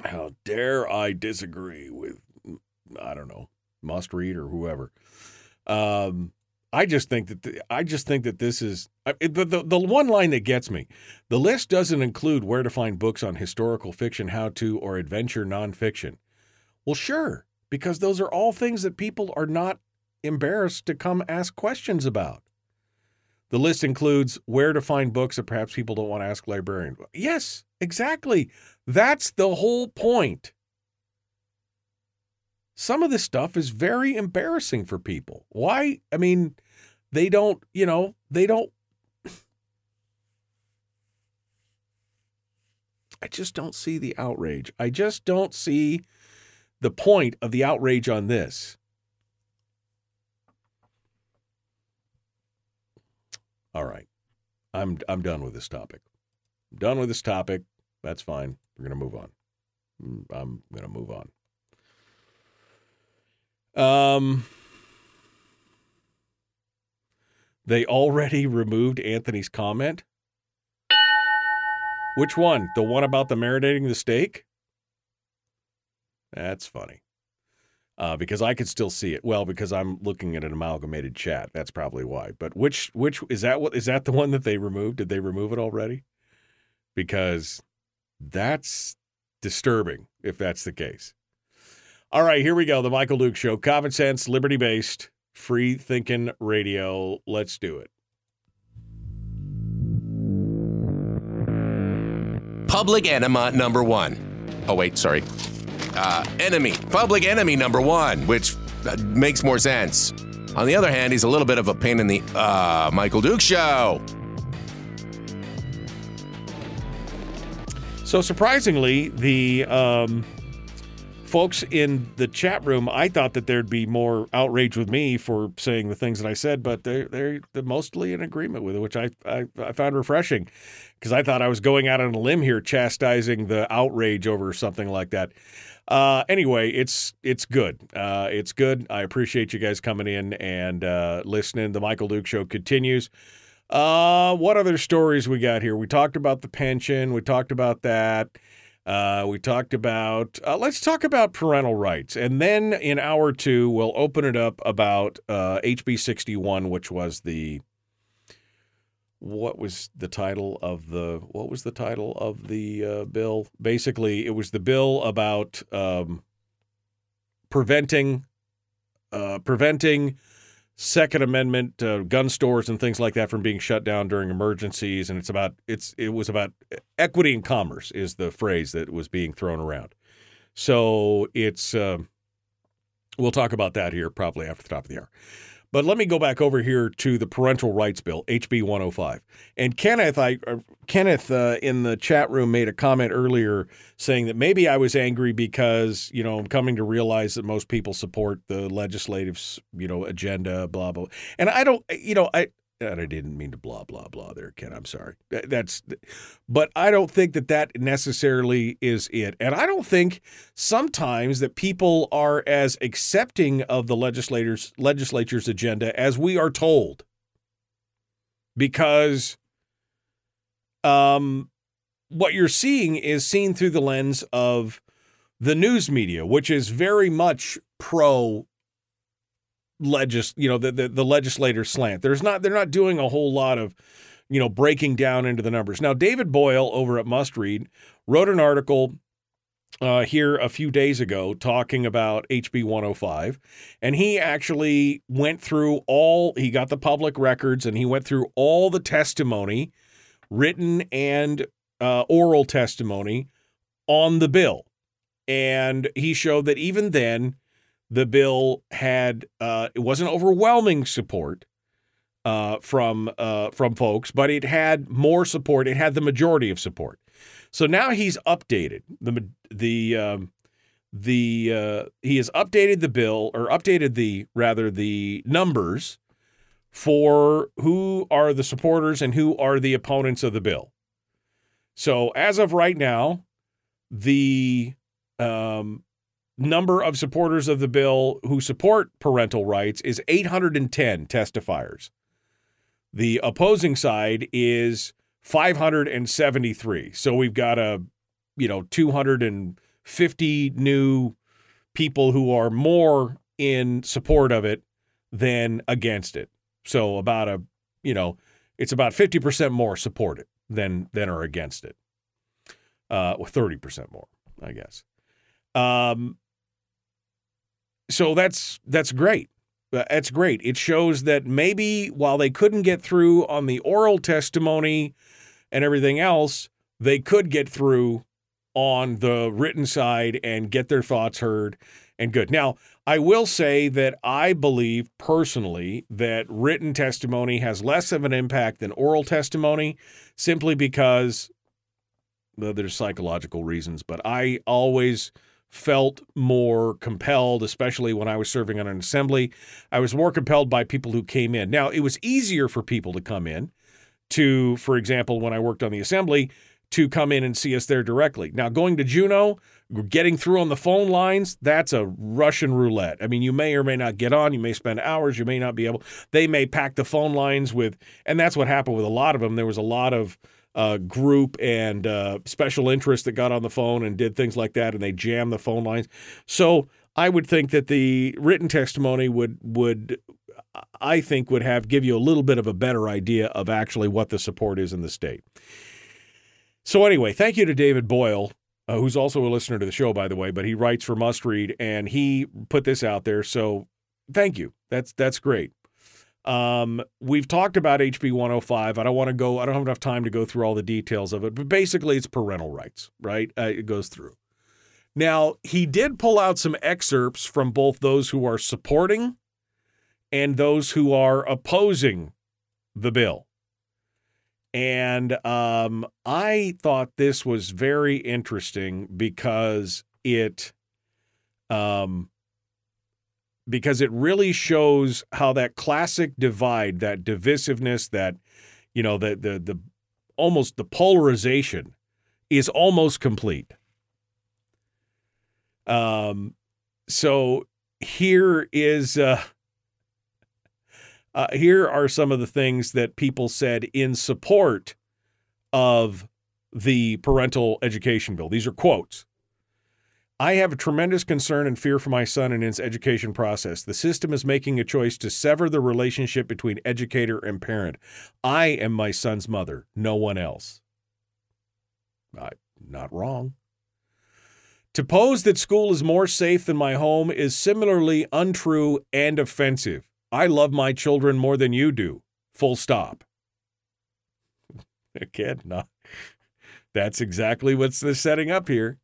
how dare I disagree with, I don't know, must read or whoever. Um, I just think that the, I just think that this is the, the the one line that gets me. The list doesn't include where to find books on historical fiction, how to, or adventure nonfiction. Well, sure, because those are all things that people are not embarrassed to come ask questions about. The list includes where to find books that perhaps people don't want to ask librarians. Yes, exactly. That's the whole point. Some of this stuff is very embarrassing for people. Why? I mean, they don't, you know, they don't. I just don't see the outrage. I just don't see the point of the outrage on this. All right. I'm I'm done with this topic. I'm done with this topic. That's fine. We're going to move on. Mm, I'm going to move on. Um They already removed Anthony's comment? Which one? The one about the marinating the steak? That's funny uh, because I could still see it. Well, because I'm looking at an amalgamated chat. That's probably why. But which which is that? What is that the one that they removed? Did they remove it already? Because that's disturbing if that's the case. All right, here we go. The Michael Duke Show. Common sense, liberty based, free thinking radio. Let's do it. Public enema number one. Oh, wait, sorry uh, enemy, public enemy number one, which uh, makes more sense. On the other hand, he's a little bit of a pain in the uh, Michael Duke show. So surprisingly, the um, folks in the chat room, I thought that there'd be more outrage with me for saying the things that I said, but they're they're, they're mostly in agreement with it, which I I, I found refreshing because I thought I was going out on a limb here, chastising the outrage over something like that. Uh, anyway, it's it's good. Uh, it's good. I appreciate you guys coming in and uh, listening. The Michael Duke Show continues. Uh, what other stories we got here? We talked about the pension. We talked about that. Uh, we talked about. Uh, let's talk about parental rights, and then in hour two, we'll open it up about uh, HB sixty one, which was the what was the title of the what was the title of the uh, bill? Basically, it was the bill about um, preventing uh, preventing Second Amendment uh, gun stores and things like that from being shut down during emergencies, and it's about it's it was about equity and commerce is the phrase that was being thrown around. So it's um, we'll talk about that here probably after the top of the hour. But let me go back over here to the parental rights bill, HB 105. And Kenneth, I uh, Kenneth uh, in the chat room made a comment earlier saying that maybe I was angry because you know I'm coming to realize that most people support the legislative you know agenda, blah blah. And I don't, you know, I and I didn't mean to blah blah blah there, Ken. I'm sorry. That's, but I don't think that that necessarily is it, and I don't think sometimes that people are as accepting of the legislators legislature's agenda as we are told, because, um, what you're seeing is seen through the lens of the news media, which is very much pro legis you know the, the the legislator slant. There's not they're not doing a whole lot of you know breaking down into the numbers. Now David Boyle over at Must Read wrote an article uh, here a few days ago talking about HB 105, and he actually went through all, he got the public records and he went through all the testimony, written and uh, oral testimony on the bill. And he showed that even then, the bill had uh, it wasn't overwhelming support uh, from uh, from folks, but it had more support. It had the majority of support. So now he's updated the the um, the uh, he has updated the bill or updated the rather the numbers for who are the supporters and who are the opponents of the bill. So as of right now, the um, number of supporters of the bill who support parental rights is 810 testifiers. The opposing side is 573. So we've got a, you know, 250 new people who are more in support of it than against it. So about a, you know, it's about 50% more support it than than are against it. Uh, 30% more, I guess. Um, so that's that's great. Uh, that's great. It shows that maybe while they couldn't get through on the oral testimony and everything else, they could get through on the written side and get their thoughts heard and good. Now, I will say that I believe personally that written testimony has less of an impact than oral testimony simply because well, there's psychological reasons, but I always felt more compelled, especially when I was serving on an assembly. I was more compelled by people who came in. Now, it was easier for people to come in to, for example, when I worked on the assembly, to come in and see us there directly. Now, going to Juneau, getting through on the phone lines, that's a Russian roulette. I mean, you may or may not get on, you may spend hours, you may not be able. They may pack the phone lines with, and that's what happened with a lot of them. There was a lot of uh, group and uh, special interest that got on the phone and did things like that, and they jammed the phone lines. So I would think that the written testimony would would I think would have give you a little bit of a better idea of actually what the support is in the state. So anyway, thank you to David Boyle, uh, who's also a listener to the show, by the way, but he writes for Must Read, and he put this out there. So thank you. That's that's great. Um, we've talked about HB 105. I don't want to go, I don't have enough time to go through all the details of it, but basically it's parental rights, right? Uh, it goes through. Now, he did pull out some excerpts from both those who are supporting and those who are opposing the bill. And um, I thought this was very interesting because it um, because it really shows how that classic divide, that divisiveness, that you know, the the the almost the polarization is almost complete. Um, so here is uh, uh, here are some of the things that people said in support of the parental education bill. These are quotes. I have a tremendous concern and fear for my son and his education process. The system is making a choice to sever the relationship between educator and parent. I am my son's mother, no one else. I, not wrong. To pose that school is more safe than my home is similarly untrue and offensive. I love my children more than you do. Full stop. Again, no. That's exactly what's the setting up here.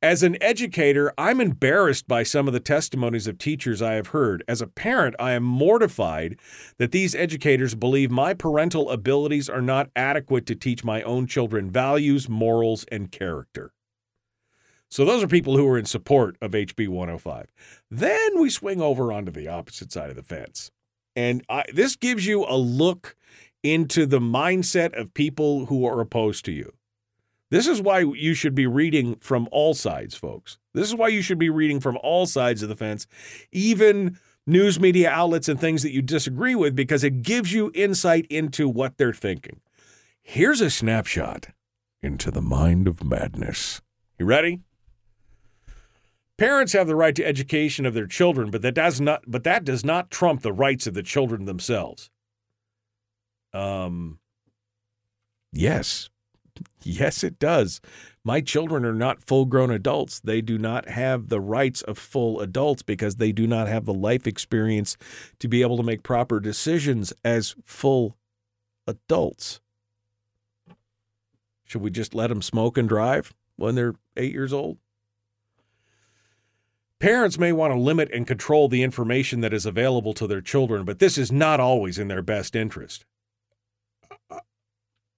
As an educator, I'm embarrassed by some of the testimonies of teachers I have heard. As a parent, I am mortified that these educators believe my parental abilities are not adequate to teach my own children values, morals, and character. So those are people who are in support of HB 105. Then we swing over onto the opposite side of the fence. And I, this gives you a look into the mindset of people who are opposed to you. This is why you should be reading from all sides, folks. This is why you should be reading from all sides of the fence, even news media outlets and things that you disagree with, because it gives you insight into what they're thinking. Here's a snapshot into the mind of madness. You ready? Parents have the right to education of their children, but that does not but that does not trump the rights of the children themselves. Um yes, Yes, it does. My children are not full grown adults. They do not have the rights of full adults because they do not have the life experience to be able to make proper decisions as full adults. Should we just let them smoke and drive when they're eight years old? Parents may want to limit and control the information that is available to their children, but this is not always in their best interest.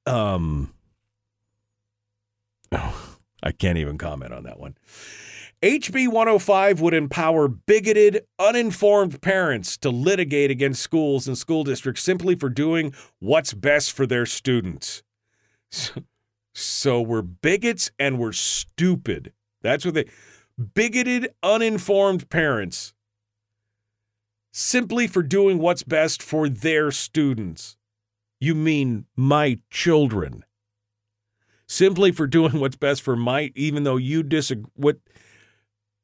Um, I can't even comment on that one. HB 105 would empower bigoted, uninformed parents to litigate against schools and school districts simply for doing what's best for their students. So, so we're bigots and we're stupid. That's what they bigoted, uninformed parents simply for doing what's best for their students. You mean my children. Simply for doing what's best for might, even though you disagree. What?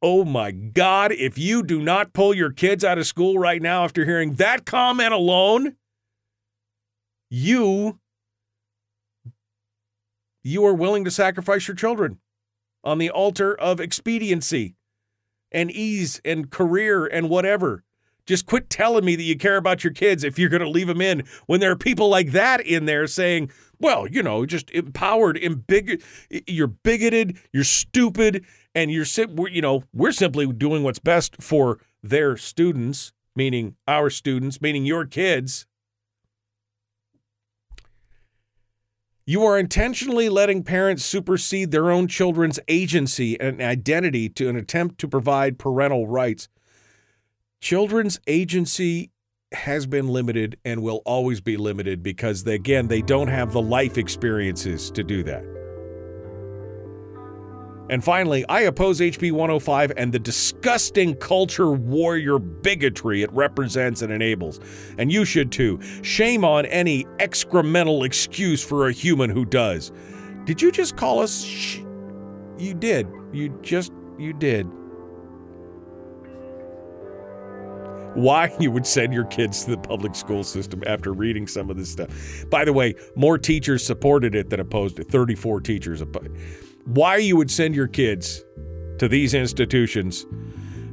Oh my God, if you do not pull your kids out of school right now after hearing that comment alone, you you are willing to sacrifice your children on the altar of expediency and ease and career and whatever. Just quit telling me that you care about your kids if you're going to leave them in when there are people like that in there saying, well, you know, just empowered, you're bigoted, you're stupid, and you're, you know, we're simply doing what's best for their students, meaning our students, meaning your kids. You are intentionally letting parents supersede their own children's agency and identity to an attempt to provide parental rights. Children's agency has been limited and will always be limited because, they, again, they don't have the life experiences to do that. And finally, I oppose HB 105 and the disgusting culture warrior bigotry it represents and enables. And you should too. Shame on any excremental excuse for a human who does. Did you just call us? Sh- you did. You just, you did. Why you would send your kids to the public school system after reading some of this stuff. By the way, more teachers supported it than opposed it. 34 teachers why you would send your kids to these institutions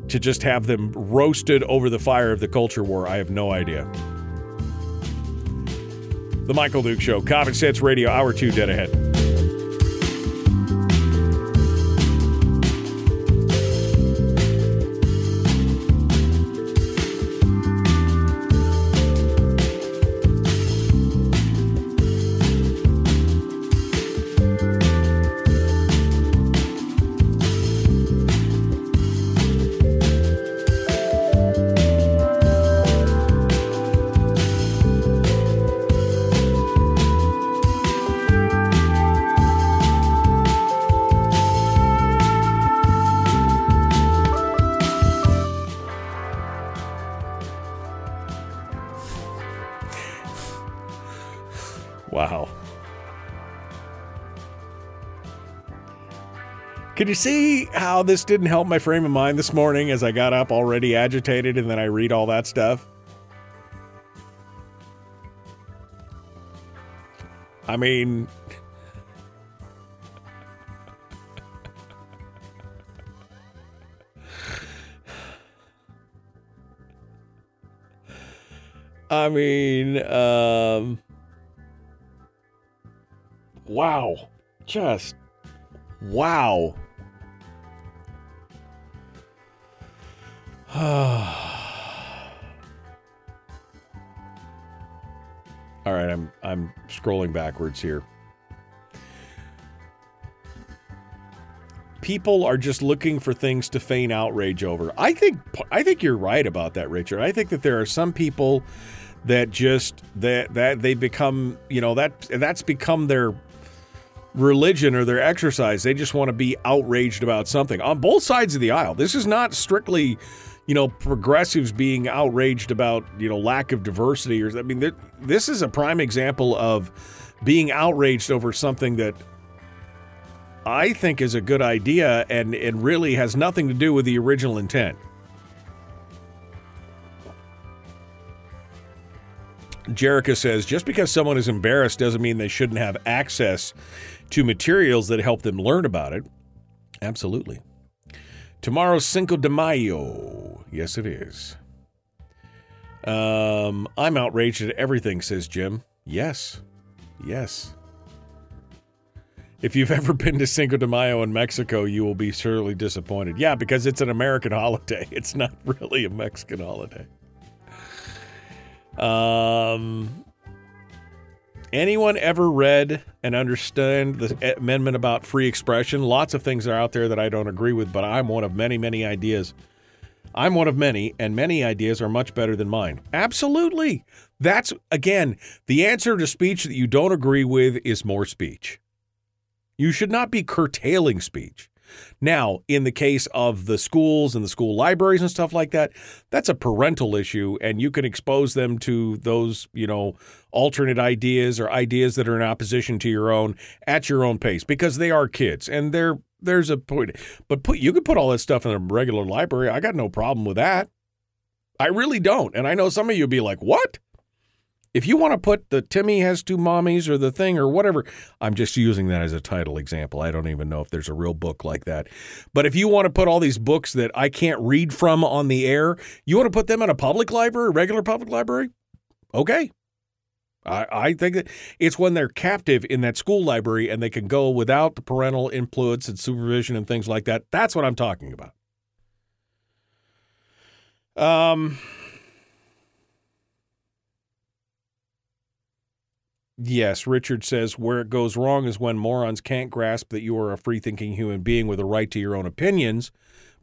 to just have them roasted over the fire of the culture war, I have no idea. The Michael Duke Show, Common Sense Radio, Hour 2, dead ahead. Can you see how this didn't help my frame of mind this morning as I got up already agitated and then I read all that stuff? I mean, I mean, um, wow. Just wow. All right, I'm I'm scrolling backwards here. People are just looking for things to feign outrage over. I think I think you're right about that, Richard. I think that there are some people that just that that they become, you know, that that's become their religion or their exercise. They just want to be outraged about something on both sides of the aisle. This is not strictly you know, progressives being outraged about, you know, lack of diversity or I mean, this is a prime example of being outraged over something that I think is a good idea and it really has nothing to do with the original intent. Jerica says just because someone is embarrassed doesn't mean they shouldn't have access to materials that help them learn about it. Absolutely. Tomorrow's Cinco de Mayo. Yes, it is. Um, I'm outraged at everything, says Jim. Yes. Yes. If you've ever been to Cinco de Mayo in Mexico, you will be surely disappointed. Yeah, because it's an American holiday. It's not really a Mexican holiday. Um, anyone ever read and understand the amendment about free expression? Lots of things are out there that I don't agree with, but I'm one of many, many ideas. I'm one of many, and many ideas are much better than mine. Absolutely. That's, again, the answer to speech that you don't agree with is more speech. You should not be curtailing speech. Now, in the case of the schools and the school libraries and stuff like that, that's a parental issue, and you can expose them to those, you know, alternate ideas or ideas that are in opposition to your own at your own pace because they are kids and they're there's a point. But put you could put all that stuff in a regular library. I got no problem with that. I really don't. And I know some of you be like, "What?" If you want to put the Timmy has two mommies or the thing or whatever, I'm just using that as a title example. I don't even know if there's a real book like that. But if you want to put all these books that I can't read from on the air, you want to put them in a public library, regular public library? Okay. I, I think it's when they're captive in that school library and they can go without the parental influence and supervision and things like that. That's what I'm talking about. Um, Yes, Richard says where it goes wrong is when morons can't grasp that you are a free thinking human being with a right to your own opinions,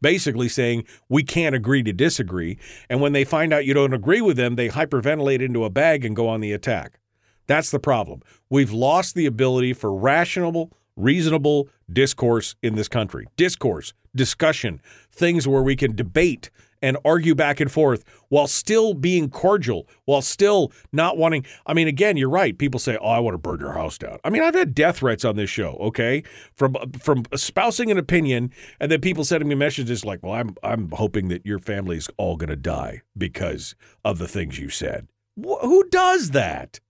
basically saying we can't agree to disagree. And when they find out you don't agree with them, they hyperventilate into a bag and go on the attack. That's the problem. We've lost the ability for rational, reasonable discourse in this country. Discourse, discussion, things where we can debate and argue back and forth while still being cordial, while still not wanting. I mean, again, you're right. People say, "Oh, I want to burn your house down." I mean, I've had death threats on this show. Okay, from uh, from espousing an opinion, and then people sending me messages like, "Well, I'm I'm hoping that your family's all going to die because of the things you said." Wh- who does that?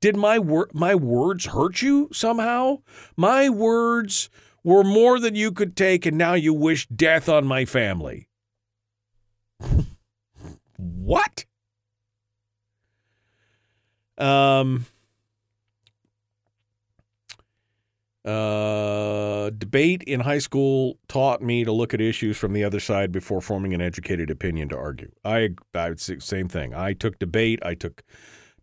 Did my wor- my words hurt you somehow? My words were more than you could take, and now you wish death on my family. What? Um. Uh, debate in high school taught me to look at issues from the other side before forming an educated opinion to argue. I, I would say same thing. I took debate. I took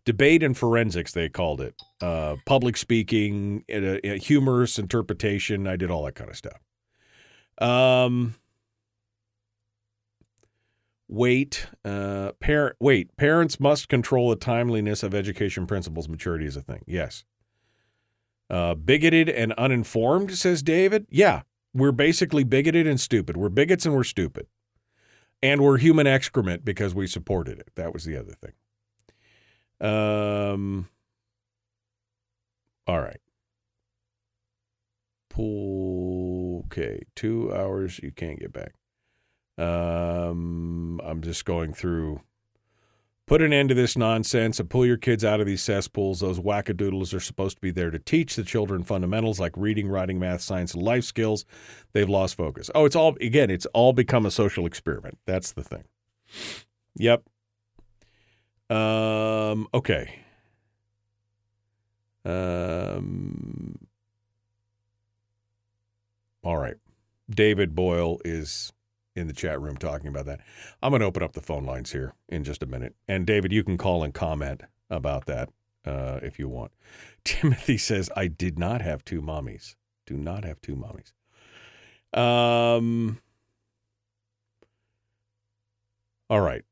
debate and forensics. They called it uh, public speaking, uh, humorous interpretation. I did all that kind of stuff. Um, wait, uh, wait. Parents must control the timeliness of education principles. Maturity is a thing. Yes. Uh, bigoted and uninformed, says David. Yeah, we're basically bigoted and stupid. We're bigots and we're stupid. And we're human excrement because we supported it. That was the other thing. Um, all right. Pool. Okay, two hours. You can't get back. Um, I'm just going through. Put an end to this nonsense and pull your kids out of these cesspools. Those wackadoodles are supposed to be there to teach the children fundamentals like reading, writing, math, science, and life skills. They've lost focus. Oh, it's all, again, it's all become a social experiment. That's the thing. Yep. Um, okay. Um, all right. David Boyle is in the chat room talking about that. I'm going to open up the phone lines here in just a minute. And David, you can call and comment about that uh, if you want. Timothy says, I did not have two mommies. Do not have two mommies. Um, all right.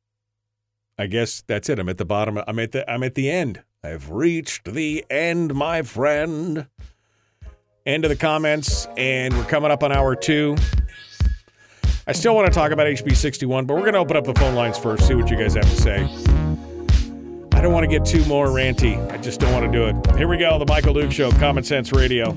I guess that's it. I'm at the bottom. I'm at the I'm at the end. I've reached the end, my friend. End of the comments, and we're coming up on hour two. I still want to talk about HB 61, but we're going to open up the phone lines first, see what you guys have to say. I don't want to get too more ranty. I just don't want to do it. Here we go The Michael Duke Show, Common Sense Radio.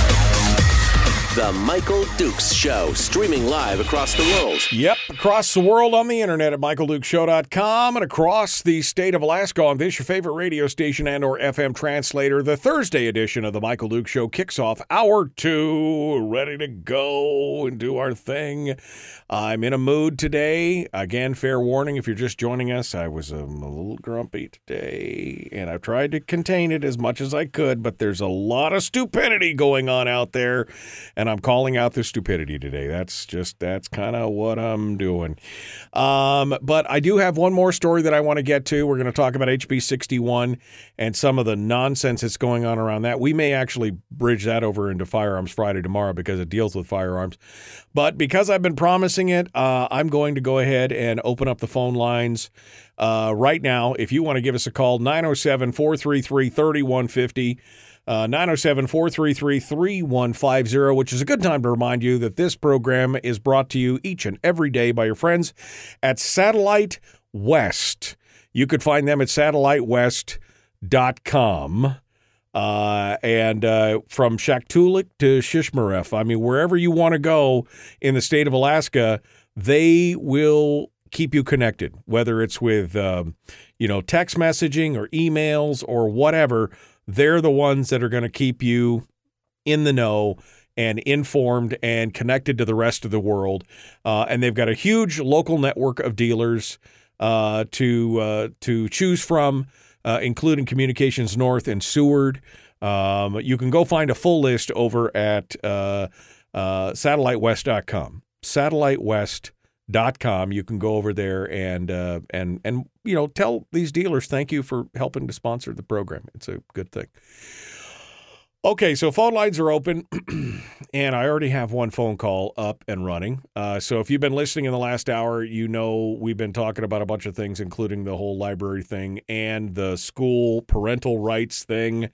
The Michael Dukes Show, streaming live across the world. Yep, across the world on the internet at michaeldukeshow.com and across the state of Alaska on this your favorite radio station and or FM translator. The Thursday edition of the Michael Duke Show kicks off hour two, ready to go and do our thing. I'm in a mood today. Again, fair warning if you're just joining us, I was um, a little grumpy today and I've tried to contain it as much as I could, but there's a lot of stupidity going on out there and I'm calling out the stupidity today. That's just that's kind of what I'm doing. Um, but I do have one more story that I want to get to. We're going to talk about HB 61 and some of the nonsense that's going on around that. We may actually bridge that over into Firearms Friday tomorrow because it deals with firearms. But because I've been promising it, uh, I'm going to go ahead and open up the phone lines. Uh, right now, if you want to give us a call, 907 433 3150. Uh, 907 433 3150, which is a good time to remind you that this program is brought to you each and every day by your friends at Satellite West. You could find them at satellitewest.com. Uh, and uh, from Shaktoolik to Shishmaref, I mean, wherever you want to go in the state of Alaska, they will keep you connected, whether it's with, um, you know, text messaging or emails or whatever they're the ones that are going to keep you in the know and informed and connected to the rest of the world. Uh, and they've got a huge local network of dealers uh, to uh, to choose from, uh, including Communications North and Seward. Um, you can go find a full list over at uh, uh, satellitewest.com. Satellitewest.com. You can go over there and and and you know tell these dealers thank you for helping to sponsor the program. It's a good thing. Okay, so phone lines are open, and I already have one phone call up and running. Uh, so if you've been listening in the last hour, you know we've been talking about a bunch of things, including the whole library thing and the school parental rights thing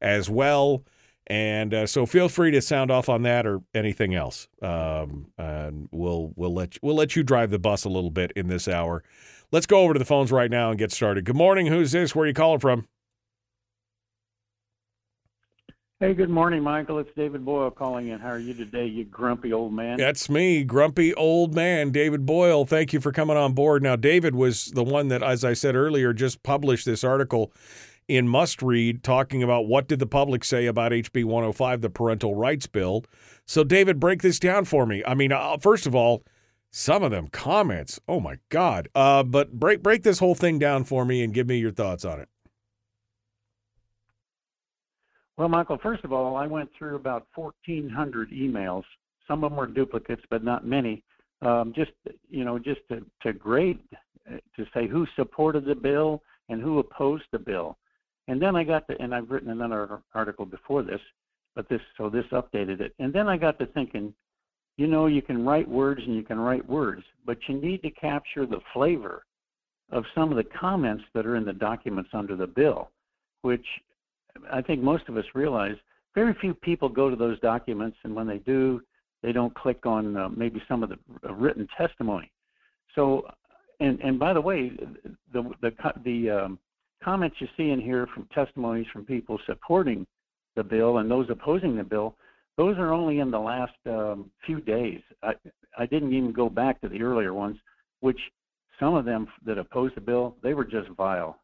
as well. And uh, so feel free to sound off on that or anything else. Um, and we'll we'll let you, we'll let you drive the bus a little bit in this hour. Let's go over to the phones right now and get started. Good morning. Who's this? Where are you calling from? Hey, good morning, Michael. It's David Boyle calling in. How are you today, you grumpy old man? That's me, grumpy old man, David Boyle. Thank you for coming on board. Now, David was the one that, as I said earlier, just published this article in Must Read talking about what did the public say about HB 105, the parental rights bill. So, David, break this down for me. I mean, uh, first of all, some of them comments. Oh my God! Uh, but break break this whole thing down for me and give me your thoughts on it. Well, Michael, first of all, I went through about 1,400 emails. Some of them were duplicates, but not many. Um, just you know, just to, to grade, uh, to say who supported the bill and who opposed the bill. And then I got to, and I've written another article before this, but this so this updated it. And then I got to thinking, you know, you can write words and you can write words, but you need to capture the flavor of some of the comments that are in the documents under the bill, which I think most of us realize very few people go to those documents, and when they do, they don't click on uh, maybe some of the uh, written testimony. So, and and by the way, the the the um, comments you see in here from testimonies from people supporting the bill and those opposing the bill, those are only in the last um, few days. I I didn't even go back to the earlier ones, which some of them that opposed the bill, they were just vile.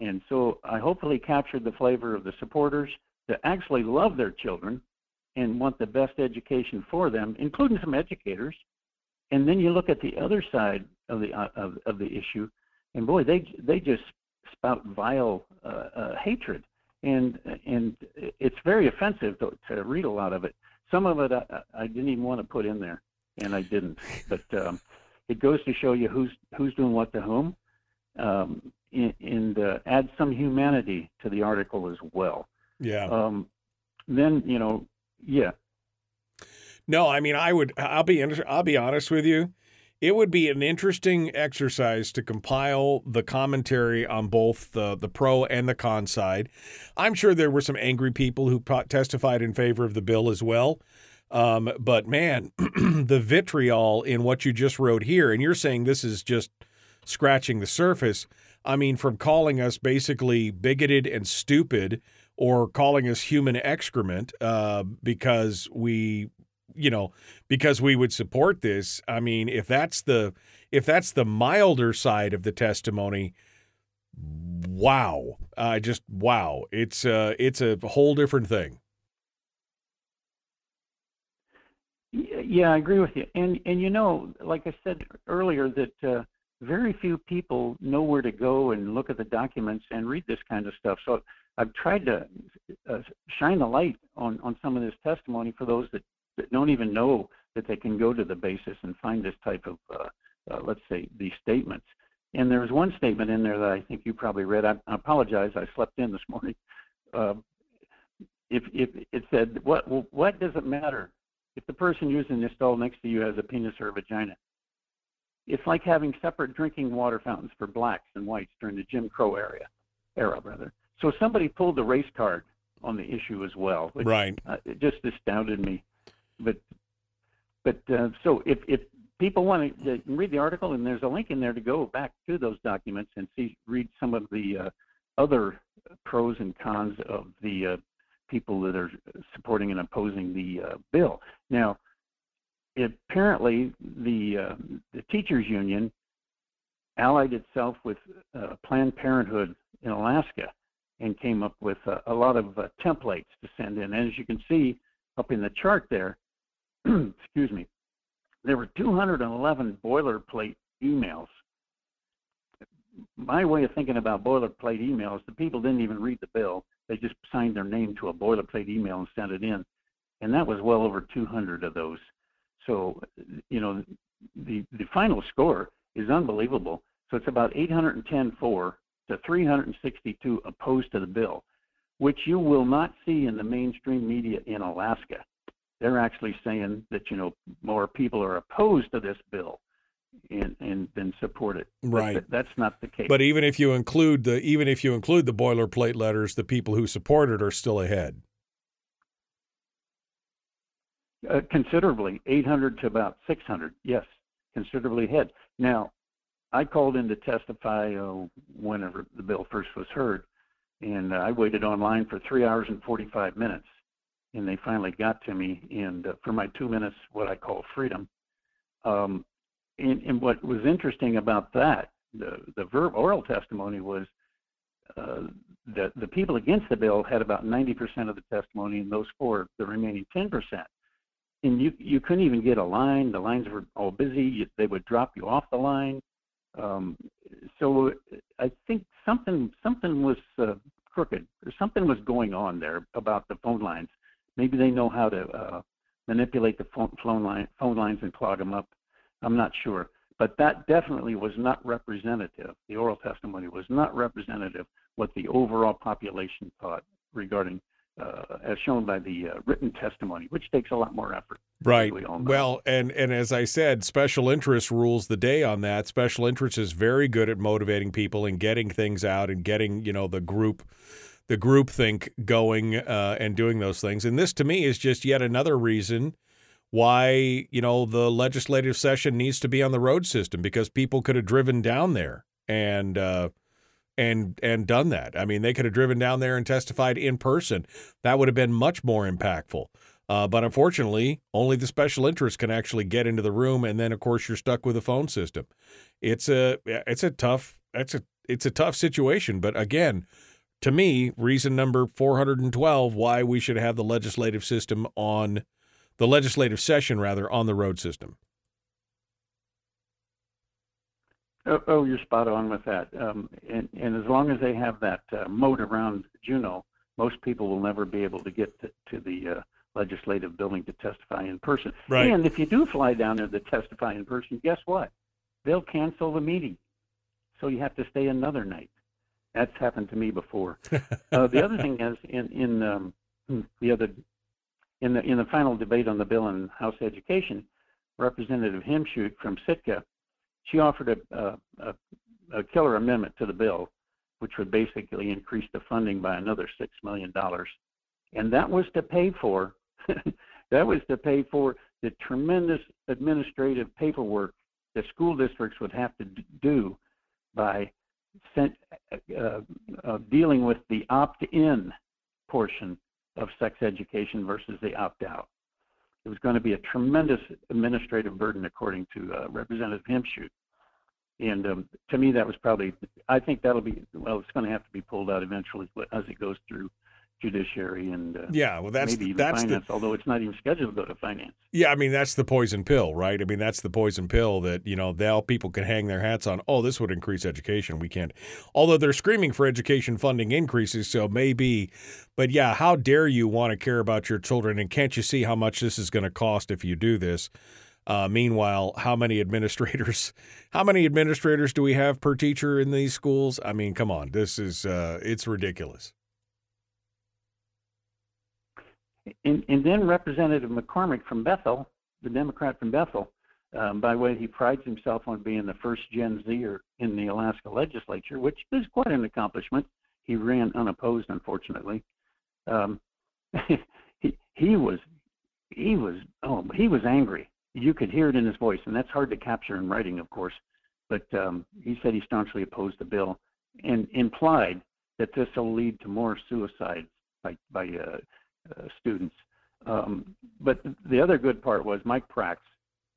And so I hopefully captured the flavor of the supporters that actually love their children and want the best education for them, including some educators. And then you look at the other side of the uh, of, of the issue, and boy, they they just spout vile uh, uh, hatred, and and it's very offensive to, to read a lot of it. Some of it I, I didn't even want to put in there, and I didn't. But um, it goes to show you who's who's doing what to whom, um, and, and uh, add some humanity to the article as well. Yeah. Um, then you know, yeah, No, I mean, I would. I'll be. I'll be honest with you. It would be an interesting exercise to compile the commentary on both the the pro and the con side. I'm sure there were some angry people who testified in favor of the bill as well. Um, but man, the vitriol in what you just wrote here, and you're saying this is just scratching the surface. I mean, from calling us basically bigoted and stupid, or calling us human excrement uh, because we you know because we would support this i mean if that's the if that's the milder side of the testimony wow uh, just wow it's uh it's a whole different thing Yeah, I agree with you. And and you know, like I said earlier, that uh, very few people know where to go and look at the documents and read this kind of stuff. So I've tried to uh, shine the light on on some of this testimony for those that, that don't even know that they can go to the BASIS and find this type of, uh, uh, let's say, these statements. And there was one statement in there that I think you probably read. I, I apologize, I slept in this morning. Uh, if if it said, what well, what does it matter if the person using this stall next to you has a penis or a vagina. It's like having separate drinking water fountains for blacks and whites during the Jim Crow era, era rather. So somebody pulled the race card on the issue as well. which, right uh, it just astounded me. But but uh, so if if people want to read the article, and there's a link in there to go back to those documents and see read some of the uh, other pros and cons of the uh, people that are supporting and opposing the uh, bill. Now, apparently, the uh, the teachers union allied itself with uh, Planned Parenthood in Alaska and came up with a lot of templates to send in. And as you can see up in the chart there, excuse me, there were 211 boilerplate emails. My way of thinking about boilerplate emails, the people didn't even read the bill. They just signed their name to a boilerplate email and sent it in. And that was well over 200 of those. So, you know, the, the final score is unbelievable. So it's about 810 for to 362 opposed to the bill, which you will not see in the mainstream media in Alaska. They're actually saying that, you know, more people are opposed to this bill and, and than support it. Right. th- that's not the case. but even if you include the even if you include the boilerplate letters the people who support it are still ahead Uh, considerably, 800 to about 600. Yes, considerably ahead. Now, I called in to testify uh, whenever the bill first was heard, and uh, I waited online for three hours and 45 minutes, and they finally got to me. And uh, for my two minutes, what I call freedom. Um, and, and what was interesting about that, the the verb oral testimony was uh, the the people against the bill had about 90% of the testimony, and those for the remaining 10% and you you couldn't even get a line. The lines were all busy. You, they would drop you off the line. Um, so I think something something was uh, crooked. Something was going on there about the phone lines. Maybe they know how to uh, manipulate the phone, phone line phone lines and clog them up. I'm not sure, but that definitely was not representative. The oral testimony was not representative what the overall population thought regarding uh, as shown by the uh, written testimony, which takes a lot more effort. Right. We. Well, and and as I said, special interest rules the day on that. Special interest is very good at motivating people and getting things out and getting you know the group, the group think going uh, and doing those things. And this to me is just yet another reason why you know the legislative session needs to be on the road system because people could have driven down there and. Uh, and and done that. I mean, they could have driven down there and testified in person. That would have been much more impactful. Uh, but unfortunately, only the special interest can actually get into the room, and then of course you're stuck with a phone system. It's a it's a tough it's a it's a tough situation. But again, to me, reason number 412 why we should have the legislative system on the legislative session rather on the road system. Oh, oh, you're spot on with that. Um, and, and as long as they have that uh, moat around Juneau, most people will never be able to get to, to the uh, legislative building to testify in person. Right. And if you do fly down there to testify in person, guess what? They'll cancel the meeting. So you have to stay another night. That's happened to me before. uh, the other thing is in in um, the other in the in the final debate on the bill in House Education, Representative Himschoot from Sitka, she offered a, a, a, a killer amendment to the bill, which would basically increase the funding by another six million dollars, and that was to pay for that was to pay for the tremendous administrative paperwork that school districts would have to do by sent, uh, uh, dealing with the opt-in portion of sex education versus the opt-out. It was going to be a tremendous administrative burden, according to uh, Representative Himschoot. And um, to me, that was probably, I think that'll be, well, it's going to have to be pulled out eventually as it goes through judiciary and uh, yeah, well, that's maybe even that's finance, the, although it's not even scheduled to go to finance. Yeah, I mean that's the poison pill, right? I mean that's the poison pill that you know now people can hang their hats on. Oh, this would increase education. We can't, although they're screaming for education funding increases, so maybe. But yeah, how dare you want to care about your children? And can't you see how much this is going to cost if you do this? Uh, meanwhile, how many administrators? How many administrators do we have per teacher in these schools? I mean, come on, this is uh, it's ridiculous. And, and then Representative McCormick from Bethel, the Democrat from Bethel, um, by the way, he prides himself on being the first Gen Zer in the Alaska legislature, which is quite an accomplishment. He ran unopposed, unfortunately. Um, he he was he was oh he was angry. You could hear it in his voice, and that's hard to capture in writing, of course. But um, he said he staunchly opposed the bill, and implied that this will lead to more suicides by by uh, students. Um, but the other good part was Mike Prax.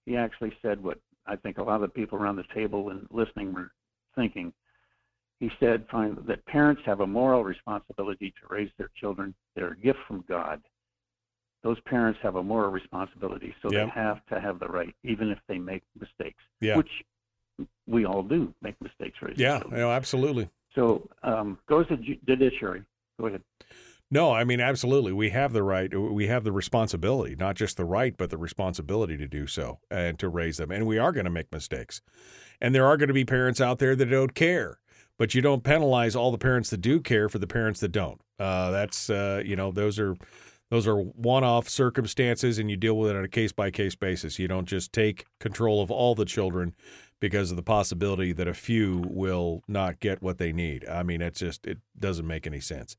He actually said what I think a lot of the people around the table and listening were thinking. He said find, that parents have a moral responsibility to raise their children. They're a gift from God. Those parents have a moral responsibility, so Yeah. they have to have the right, even if they make mistakes, Yeah. which we all do make mistakes raising Yeah, children. absolutely. So um, goes to ju- judiciary. Go ahead. No, I mean absolutely. We have the right, we have the responsibility, not just the right, but the responsibility to do so and to raise them. And we are going to make mistakes. And there are going to be parents out there that don't care. But you don't penalize all the parents that do care for the parents that don't. Uh, that's uh, you know those are those are one-off circumstances, and you deal with it on a case-by-case basis. You don't just take control of all the children because of the possibility that a few will not get what they need. I mean, it's just it doesn't make any sense.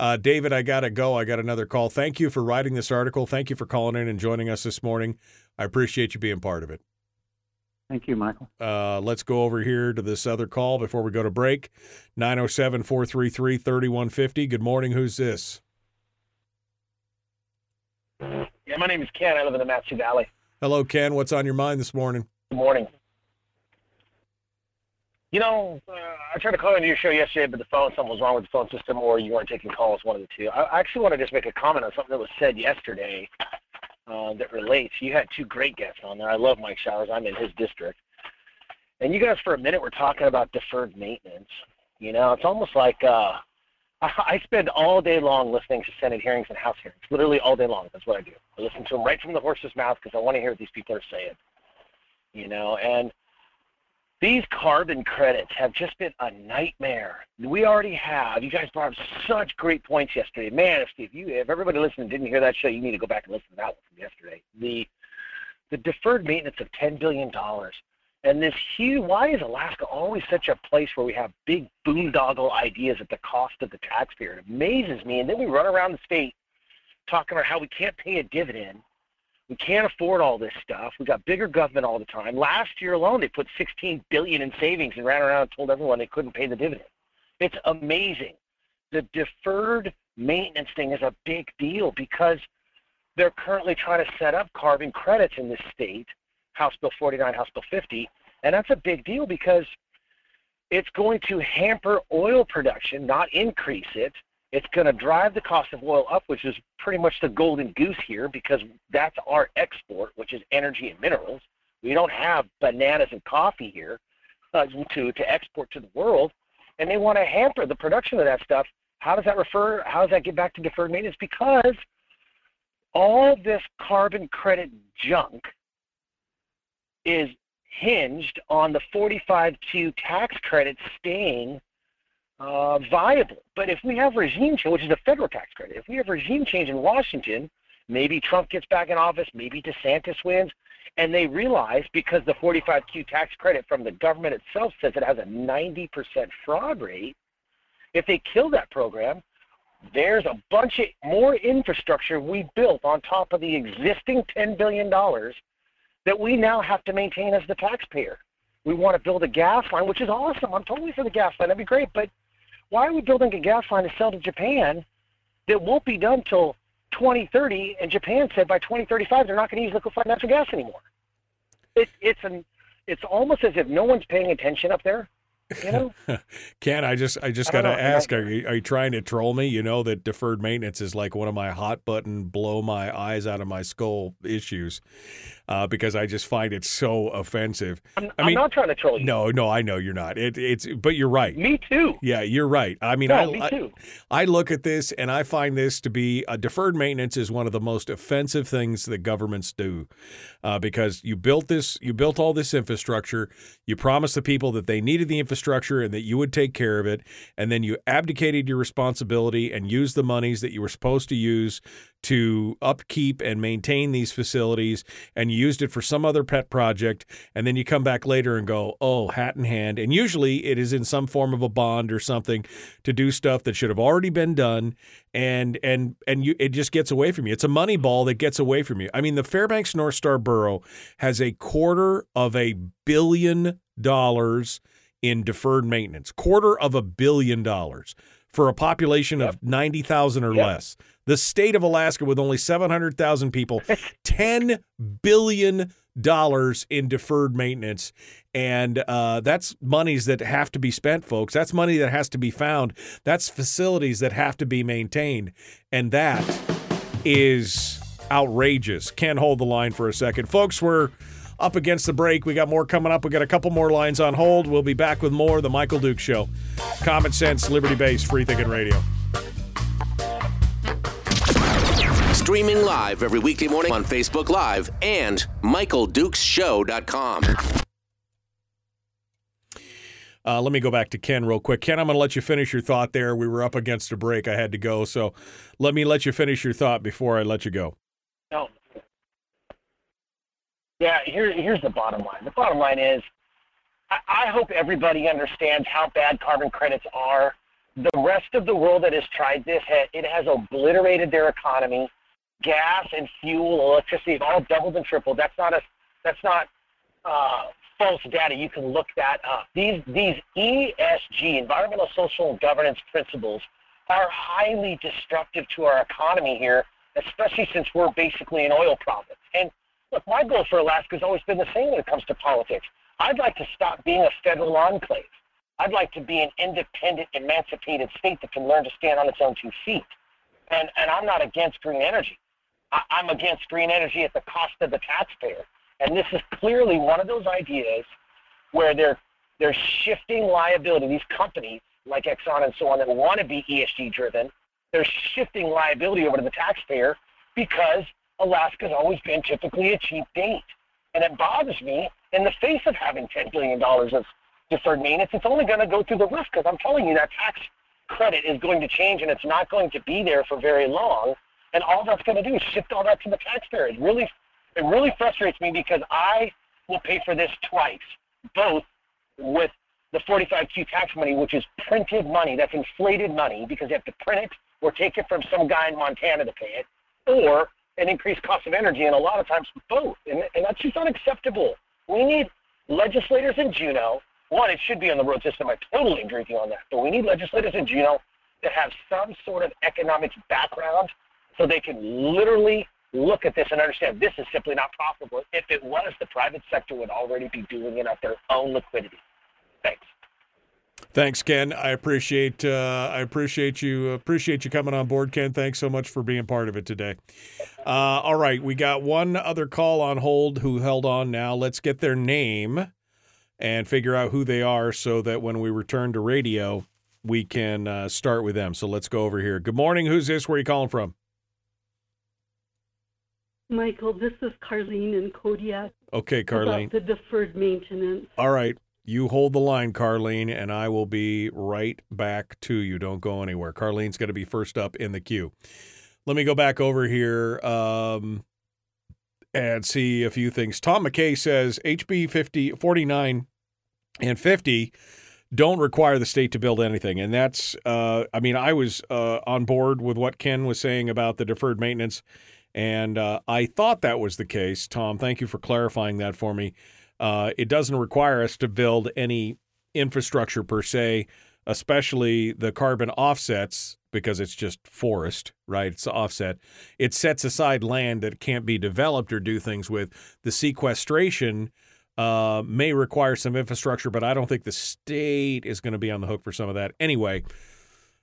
Uh, David, I got to go. I got another call. Thank you for writing this article. Thank you for calling in and joining us this morning. I appreciate you being part of it. Thank you, Michael. Uh, let's go over here to this other call before we go to break. 907 433 3150. Good morning. Who's this? Yeah, my name is Ken. I live in the Matsu Valley. Hello, Ken. What's on your mind this morning? Good morning. You know, uh, I tried to call into your show yesterday, but the phone, something was wrong with the phone system, or you weren't taking calls, one of the two. I actually want to just make a comment on something that was said yesterday uh, that relates. You had two great guests on there. I love Mike Showers. I'm in his district. And you guys, for a minute, were talking about deferred maintenance. You know, it's almost like uh, I, I spend all day long listening to Senate hearings and House hearings, literally all day long. That's what I do. I listen to them right from the horse's mouth because I want to hear what these people are saying. You know, and these carbon credits have just been a nightmare. We already have. You guys brought up such great points yesterday. Man, if, you if everybody listening didn't hear that show, you need to go back and listen to that one from yesterday. The the deferred maintenance of ten billion dollars. And this huge why is Alaska always such a place where we have big boondoggle ideas at the cost of the taxpayer? It amazes me. And then we run around the state talking about how we can't pay a dividend we can't afford all this stuff. We got bigger government all the time. Last year alone, they put 16 billion in savings and ran around and told everyone they couldn't pay the dividend. It's amazing. The deferred maintenance thing is a big deal because they're currently trying to set up carbon credits in this state, House Bill 49, House Bill 50, and that's a big deal because it's going to hamper oil production, not increase it. It's going to drive the cost of oil up, which is pretty much the golden goose here because that's our export, which is energy and minerals. We don't have bananas and coffee here. uh, to to export to the world, and they want to hamper the production of that stuff. How does that refer? How does that get back to deferred maintenance? Because all this carbon credit junk is hinged on the 45Q tax credit staying uh, viable. But if we have regime change, which is a federal tax credit, if we have regime change in Washington, maybe Trump gets back in office, maybe DeSantis wins, and they realize because the 45Q tax credit from the government itself says it has a 90% fraud rate, if they kill that program, there's a bunch of more infrastructure we built on top of the existing $10 billion that we now have to maintain as the taxpayer. We want to build a gas line, which is awesome. I'm totally for the gas line. That'd be great. But why are we building a gas line to sell to Japan that won't be done till 2030? And Japan said by 2035 they're not going to use liquefied natural gas anymore. It, it's an, it's almost as if no one's paying attention up there. You know, Ken, I just I just got to ask: are you, are you trying to troll me? You know that deferred maintenance is like one of my hot button, blow my eyes out of my skull issues, uh, because I just find it so offensive. I'm, I I'm not trying to troll you. no, no, I know you're not. It, it's but you're right. Me too. Yeah, you're right. I mean, No, I, me I- too. I look at this and I find this to be a deferred maintenance is one of the most offensive things that governments do, uh, because you built this, you built all this infrastructure, you promised the people that they needed the infrastructure and that you would take care of it, and then you abdicated your responsibility and used the monies that you were supposed to use to upkeep and maintain these facilities, and you used it for some other pet project, and then you come back later and go, oh, hat in hand, and usually it is in some form of a bond or something to do stuff that should have already been done. And and and you it just gets away from you. It's a money ball that gets away from you. I mean the fairbanks north star borough has a quarter of a billion dollars in deferred maintenance. Quarter of a billion dollars for a population of 90,000 or Yep. less. The state of alaska with only 700,000 people 10 billion dollars in deferred maintenance. And uh, that's monies that have to be spent folks. That's money that has to be found. That's facilities that have to be maintained. And that is outrageous. Can't hold the line for a second. Folks we're up against the break we got more coming up we got a couple more lines on hold we'll be back with more of the michael duke show common sense liberty based free thinking radio Streaming live every weekday morning on Facebook Live and MichaelDukesShow.com. Uh, let me go back to Ken real quick. Ken, I'm going to let you finish your thought there. We were up against a break. I had to go. So let me let you finish your thought before I let you go. No. Yeah, here, here's the bottom line. The bottom line is I, I hope everybody understands how bad carbon credits are. The rest of the world that has tried this, it has obliterated their economy. Gas and fuel, electricity have all doubled and tripled. That's not a, that's not uh, false data. You can look that up. These these ESG, environmental, social, and governance principles, are highly destructive to our economy here, especially since we're basically an oil province. And look, my goal for Alaska has always been the same when it comes to politics. I'd like to stop being a federal enclave. I'd like to be an independent, emancipated state that can learn to stand on its own two feet. And and I'm not against green energy. I, I'm against green energy at the cost of the taxpayer. And this is clearly one of those ideas where they're they're shifting liability. These companies like Exxon and so on that want to be ESG driven, they're shifting liability over to the taxpayer because Alaska's always been typically a cheap date. And it bothers me in the face of having $10 billion of deferred maintenance, it's only going to go through the roof because I'm telling you that tax credit is going to change and it's not going to be there for very long. And all that's going to do is shift all that to the taxpayer. It really, it really frustrates me because I will pay for this twice, both with the 45Q tax money, which is printed money, that's inflated money because you have to print it or take it from some guy in Montana to pay it, or an increased cost of energy, and a lot of times both. And, and that's just unacceptable. We need legislators in Juneau. One, it should be on the road system. I totally agree with you on that. But we need legislators in Juneau that have some sort of economic background so they can literally look at this and understand this is simply not profitable. If it was, the private sector would already be doing it at their own liquidity. Thanks. Thanks, Ken. I appreciate uh, I appreciate you appreciate you coming on board, Ken. Thanks so much for being part of it today. Uh, all right, we got one other call on hold who held on now. Let's get their name and figure out who they are so that when we return to radio, we can uh, start with them. So let's go over here. Good morning. Who's this? Where are you calling from? Michael, this is Carlene in Kodiak. Okay, Carlene. About the deferred maintenance. All right. You hold the line, Carlene, and I will be right back to you. Don't go anywhere. Carlene's going to be first up in the queue. Let me go back over here um, and see a few things. Tom McKay says HB 50, 49 and 50 don't require the state to build anything. And that's, uh, I mean, I was uh, on board with what Ken was saying about the deferred maintenance and uh, I thought that was the case. Tom, thank you for clarifying that for me. Uh, it doesn't require us to build any infrastructure per se, especially the carbon offsets, because it's just forest, right? It's offset. It sets aside land that can't be developed or do things with. The sequestration uh, may require some infrastructure, but I don't think the state is going to be on the hook for some of that. Anyway,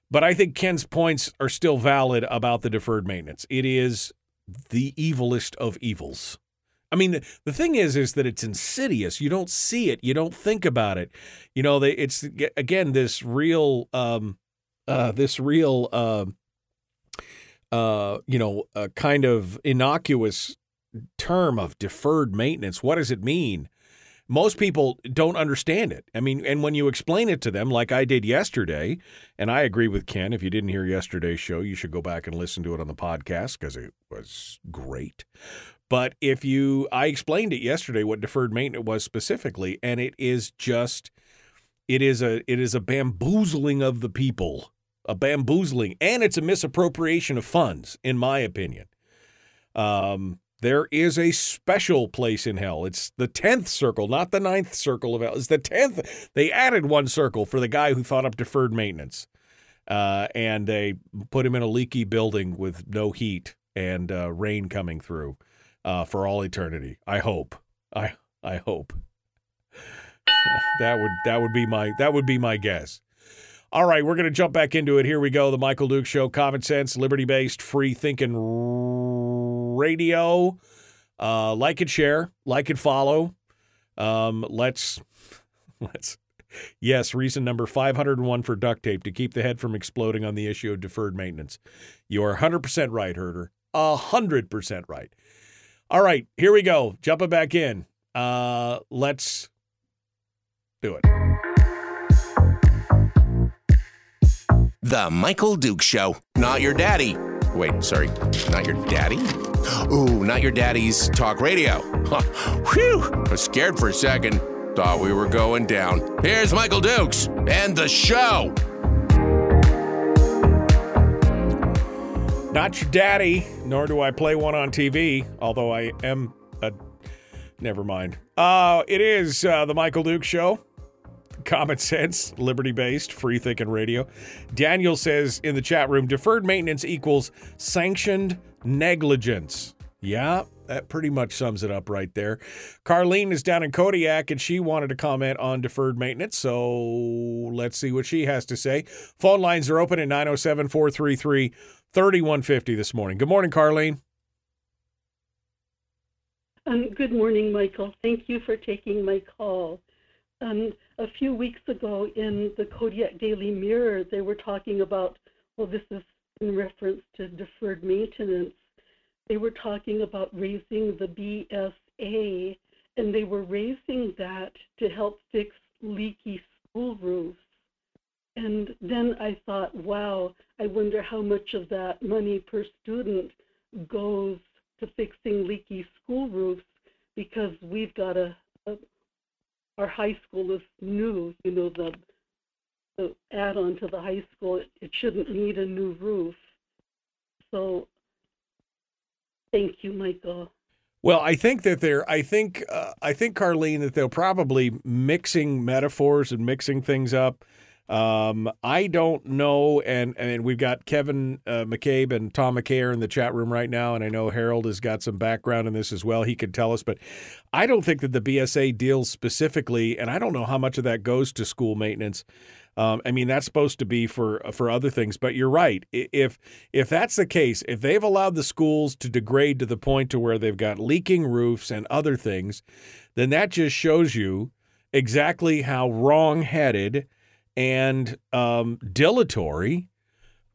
but I think Ken's points are still valid about the deferred maintenance. It is the evilest of evils. I mean, the, thing is, is that it's insidious. You don't see it. You don't think about it. You know, they, it's again this real, um, uh, this real, uh, uh, you know, a kind of innocuous term of deferred maintenance. What does it mean? most people don't understand it. I mean, and when you explain it to them, like I did yesterday, and I agree with Ken, if you didn't hear yesterday's show, you should go back and listen to it on the podcast because it was great. But if you, I explained it yesterday what deferred maintenance was specifically, and it is just, it is a, it is a bamboozling of the people, a bamboozling, and it's a misappropriation of funds, in my opinion. Um, there is a special place in hell. It's the 10th circle, not the ninth circle of hell. It's the 10th. They added one circle for the guy who thought up deferred maintenance. Uh, and they put him in a leaky building with no heat and uh, rain coming through uh, for all eternity. I hope. I I hope. that would that would be my that would be my guess. All right, we're going to jump back into it. Here we go. The Michael Duke Show, common sense, liberty based, free thinking radio. Uh, like and share, like and follow. Um, let's let's yes, reason number 501 for duct tape to keep the head from exploding on the issue of deferred maintenance. You are 100% right, Herder. 100% right. All right, here we go. Jumping back in. Uh, let's do it. The Michael Duke Show. Not your daddy. Wait, sorry. Not your daddy? Ooh, not your daddy's talk radio. Whew, I was scared for a second. Thought we were going down. Here's Michael Dukes and the show. Not your daddy, nor do I play one on TV, although I am a. Never mind. Uh, it is uh, the Michael Duke Show common sense, liberty based, free thinking radio. Daniel says in the chat room deferred maintenance equals sanctioned negligence. Yeah, that pretty much sums it up right there. Carlene is down in Kodiak and she wanted to comment on deferred maintenance. So let's see what she has to say. Phone lines are open at 907 433 3150 this morning. Good morning, Carlene. Um, good morning, Michael. Thank you for taking my call. Um, a few weeks ago in the Kodiak Daily Mirror, they were talking about, well, this is in reference to deferred maintenance. They were talking about raising the BSA, and they were raising that to help fix leaky school roofs. And then I thought, wow, I wonder how much of that money per student goes to fixing leaky school roofs because we've got a, a our high school is new, you know, the, the add-on to the high school, it, it shouldn't need a new roof. So thank you, Michael. Well, I think that they're. I think. Uh, I think Carlene that they're probably mixing metaphors and mixing things up. Um, I don't know, and and we've got Kevin uh, McCabe and Tom McKay in the chat room right now, and I know Harold has got some background in this as well. He could tell us, but I don't think that the BSA deals specifically, and I don't know how much of that goes to school maintenance. Um, I mean, that's supposed to be for for other things, but you're right. If if that's the case, if they've allowed the schools to degrade to the point to where they've got leaking roofs and other things, then that just shows you exactly how wrong-headed and um, dilatory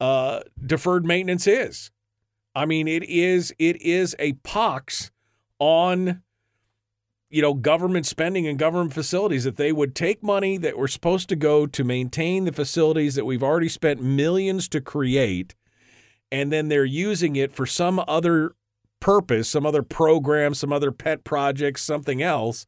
uh, deferred maintenance is. I mean, it is it is a pox on you know government spending and government facilities that they would take money that were supposed to go to maintain the facilities that we've already spent millions to create and then they're using it for some other purpose, some other program, some other pet project, something else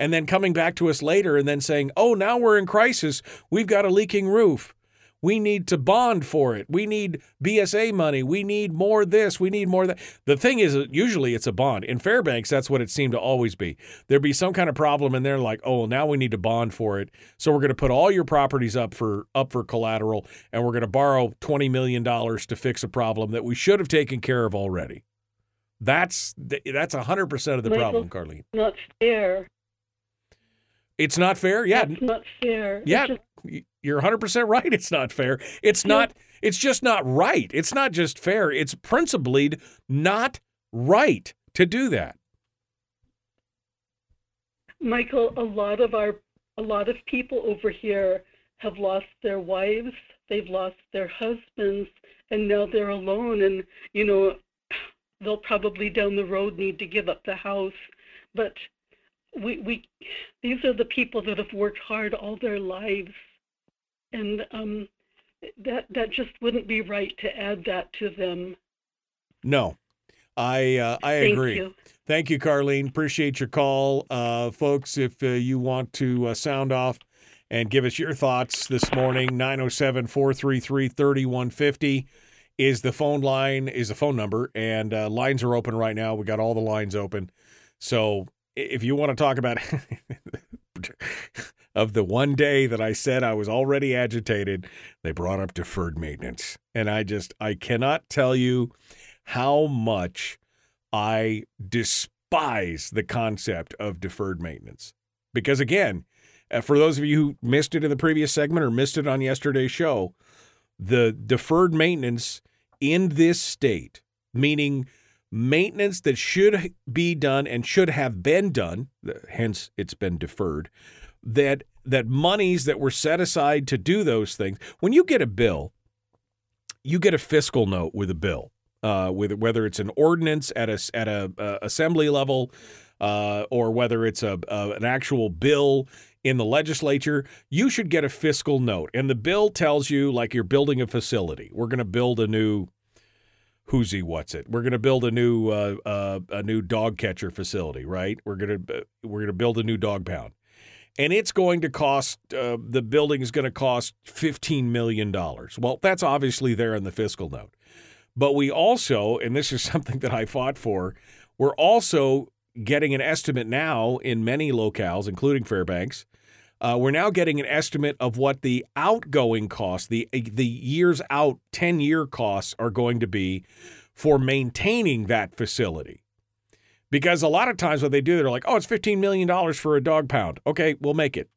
and then coming back to us later and then saying, "Oh, now we're in crisis. We've got a leaking roof." We need to bond for it. We need BSA money. We need more this. We need more that. The thing is, uh, usually it's a bond. In Fairbanks, that's what it seemed to always be. There'd be some kind of problem, and they're like, "Oh, now we need to bond for it. So we're going to put all your properties up for up for collateral, and we're going to borrow twenty million dollars to fix a problem that we should have taken care of already." That's that's hundred percent of the Michael, problem, Carlene. Not fair. It's not fair. Yeah, That's not fair. yeah. Just, You're 100% right. It's not fair. It's not, it's just not right. It's not just fair. It's principled not right to do that. Michael, a lot of our a lot of people over here have lost their wives, they've lost their husbands, and now they're alone and you know they'll probably down the road need to give up the house. But we we these are the people that have worked hard all their lives. And um that that just wouldn't be right to add that to them. No, I uh, I Thank agree. you. Thank you, Carlene. Appreciate your call, uh, folks. If uh, you want to uh, sound off and give us your thoughts this morning, 907 433 3150 is the phone line, is the phone number, and uh, lines are open right now. We got all the lines open. So if you want to talk about of the one day that I said I was already agitated, they brought up deferred maintenance. And I just, I cannot tell you how much I despise the concept of deferred maintenance. Because again, uh, for those of you who missed it in the previous segment or missed it on yesterday's show, the deferred maintenance in this state, meaning maintenance that should be done and should have been done, hence it's been deferred, that that monies that were set aside to do those things. When you get a bill, you get a fiscal note with a bill, uh, with whether it's an ordinance at a at a uh, assembly level, uh, or whether it's a, a an actual bill in the legislature. You should get a fiscal note, and the bill tells you like you're building a facility. We're going to build a new who's he, what's it? We're going to build a new uh, uh, a new dog catcher facility, right? We're going to we're going to build a new dog pound, and it's going to cost uh, the building is going to cost fifteen million dollars. Well, that's obviously there in the fiscal note, but we also, and this is something that I fought for, we're also getting an estimate now in many locales, including Fairbanks. Uh, we're now getting an estimate of what the outgoing costs, the the years out, ten year costs are going to be for maintaining that facility. Because a lot of times what they do, they're like, "Oh, it's fifteen million dollars for a dog pound." Okay, we'll make it.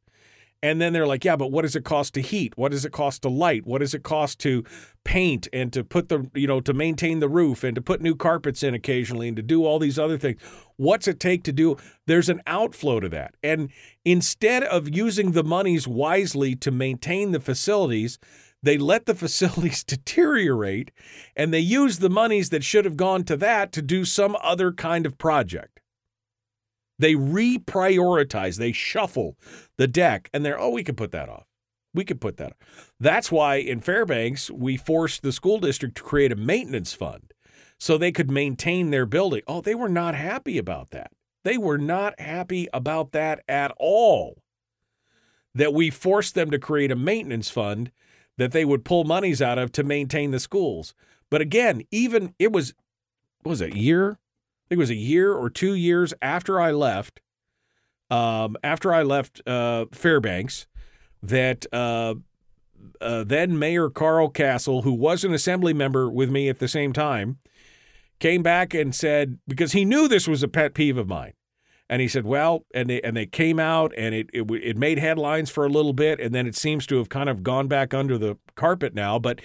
And then they're like, "Yeah, but what does it cost to heat? What does it cost to light? What does it cost to paint and to put the you know to maintain the roof and to put new carpets in occasionally and to do all these other things? What's it take to do?" There's an outflow to that, and instead of using the monies wisely to maintain the facilities, they let the facilities deteriorate and they use the monies that should have gone to that to do some other kind of project. They reprioritize, they shuffle the deck, and they're, oh, we could put that off. We could put that off. That's why in Fairbanks, we forced the school district to create a maintenance fund so they could maintain their building. Oh, they were not happy about that. They were not happy about that at all. That we forced them to create a maintenance fund that they would pull monies out of to maintain the schools. But again, even it was, was it, a year? Think it was a year or two years after I left, um, after I left uh, Fairbanks, that uh, uh, then Mayor Karl Kassel, who was an assembly member with me at the same time, came back and said because he knew this was a pet peeve of mine, and he said, "Well," and they and they came out and it it, it made headlines for a little bit, and then it seems to have kind of gone back under the carpet now, but.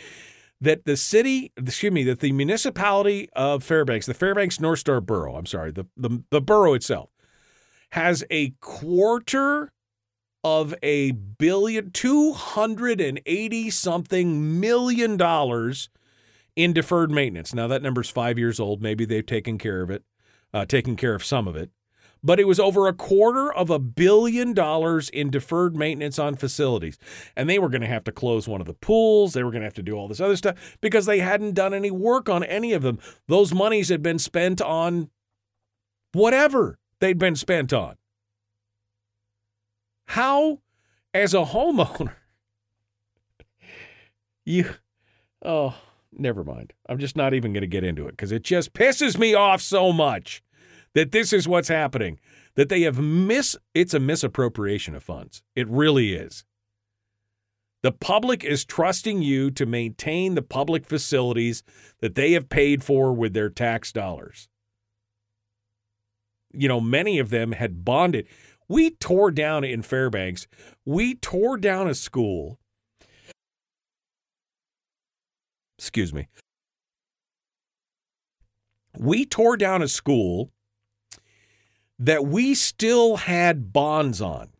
That the city, excuse me, that the municipality of Fairbanks, the Fairbanks North Star Borough, I'm sorry, the, the, the borough itself, has a quarter of a billion, 280 something million dollars in deferred maintenance. Now, that number's five years old. Maybe they've taken care of it, uh, taken care of some of it. But it was over a quarter of a billion dollars in deferred maintenance on facilities. And they were going to have to close one of the pools. They were going to have to do all this other stuff because they hadn't done any work on any of them. Those monies had been spent on whatever they'd been spent on. How, as a homeowner, you, oh, never mind. I'm just not even going to get into it because it just pisses me off so much that this is what's happening. That they have miss, it's a misappropriation of funds. It really is. The public is trusting you to maintain the public facilities that they have paid for with their tax dollars. You know, many of them had bonded. We tore down in Fairbanks, we tore down a school. Excuse me. We tore down a school that we still had bonds on.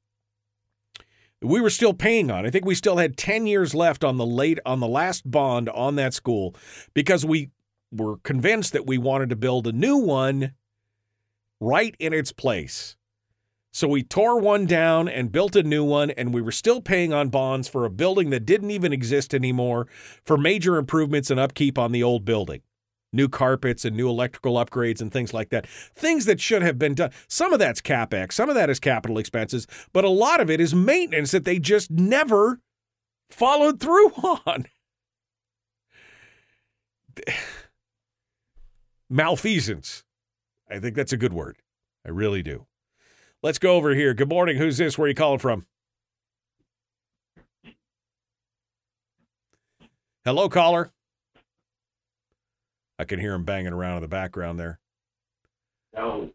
We were still paying on. I think we still had 10 years left on the late on the last bond on that school because we were convinced that we wanted to build a new one right in its place. So we tore one down and built a new one, and we were still paying on bonds for a building that didn't even exist anymore for major improvements and upkeep on the old building. New carpets and new electrical upgrades and things like that. Things that should have been done. Some of that's capex, some of that is capital expenses, but a lot of it is maintenance that they just never followed through on. Malfeasance. I think that's a good word. I really do. Let's go over here. Good morning. Who's this? Where are you calling from? Hello, caller. I can hear him banging around in the background there. No.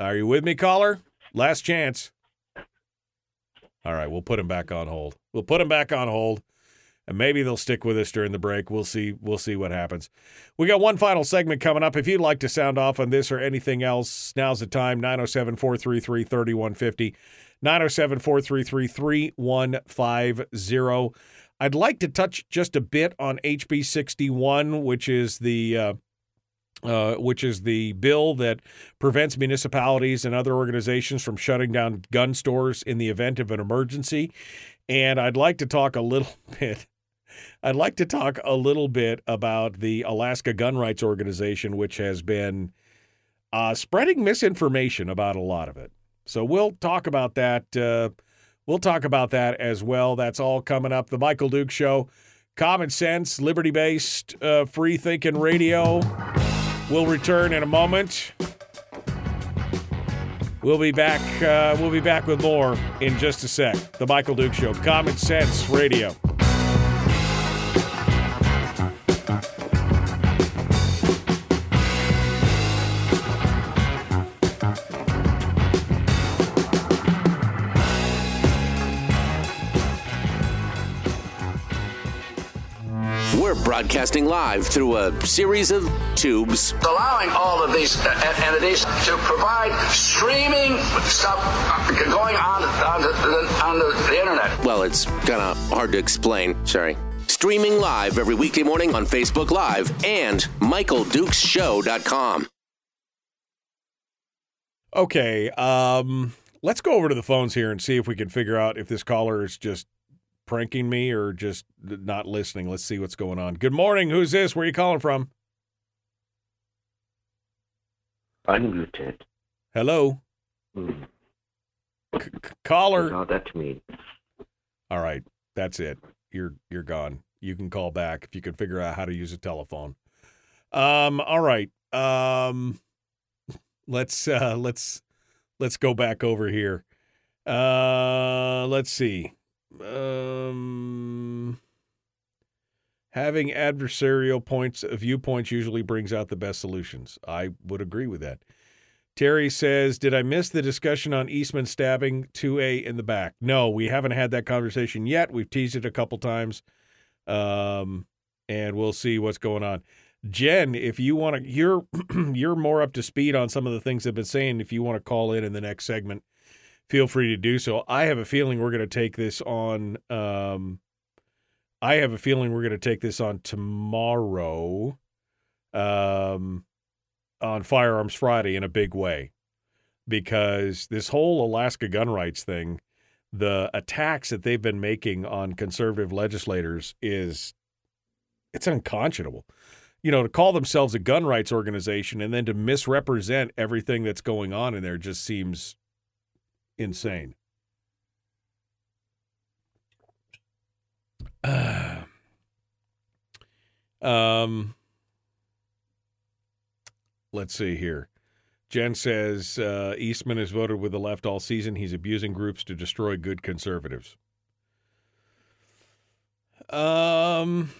Are you with me, caller? Last chance. All right, we'll put him back on hold. We'll put him back on hold. And maybe they'll stick with us during the break. We'll see. We'll see what happens. We got one final segment coming up. If you'd like to sound off on this or anything else, now's the time 907 433 3150. 907 433 3150. I'd like to touch just a bit on HB 61, which is the. Uh, uh, which is the bill that prevents municipalities and other organizations from shutting down gun stores in the event of an emergency. And I'd like to talk a little bit. I'd like to talk a little bit about the Alaska Gun Rights Organization, which has been uh, spreading misinformation about a lot of it. So we'll talk about that. Uh, we'll talk about that as well. That's all coming up. The Michael Duke Show, common sense, liberty based, uh, free thinking radio. We'll return in a moment. We'll be back. Uh, we'll be back with more in just a sec. The Michael Duke Show, Common Sense Radio. Broadcasting live through a series of tubes. allowing all of these uh, entities to provide streaming stuff uh, going on on the, on the, the internet. Well, it's kind of hard to explain. Sorry. Streaming live every weekday morning on Facebook Live and MichaelDukesShow.com. Okay, um, let's go over to the phones here and see if we can figure out if this caller is just pranking me or just not listening. Let's see what's going on. Good morning. Who's this? Where are you calling from? Unmuted. Hello. C- caller. No, that's me. All right, that's it. You're you're gone. You can call back if you can figure out how to use a telephone. Um. All right. Um. Let's uh. Let's let's go back over here. Uh. Let's see. Um. Having adversarial points viewpoints usually brings out the best solutions. I would agree with that. Terry says, Did I miss the discussion on Eastman stabbing 2A in the back? No, we haven't had that conversation yet. We've teased it a couple times. Um, and we'll see what's going on. Jen, if you want to, you're you're more up to speed on some of the things I've been saying. If you want to call in in the next segment, feel free to do so. I have a feeling we're going to take this on. Um, I have a feeling we're going to take this on tomorrow, um, on Firearms Friday in a big way, because this whole Alaska gun rights thing, the attacks that they've been making on conservative legislators is, it's unconscionable. You know, to call themselves a gun rights organization and then to misrepresent everything that's going on in there just seems insane. um, let's see here. Jen says uh, Eastman has voted with the left all season. He's abusing groups to destroy good conservatives. Um,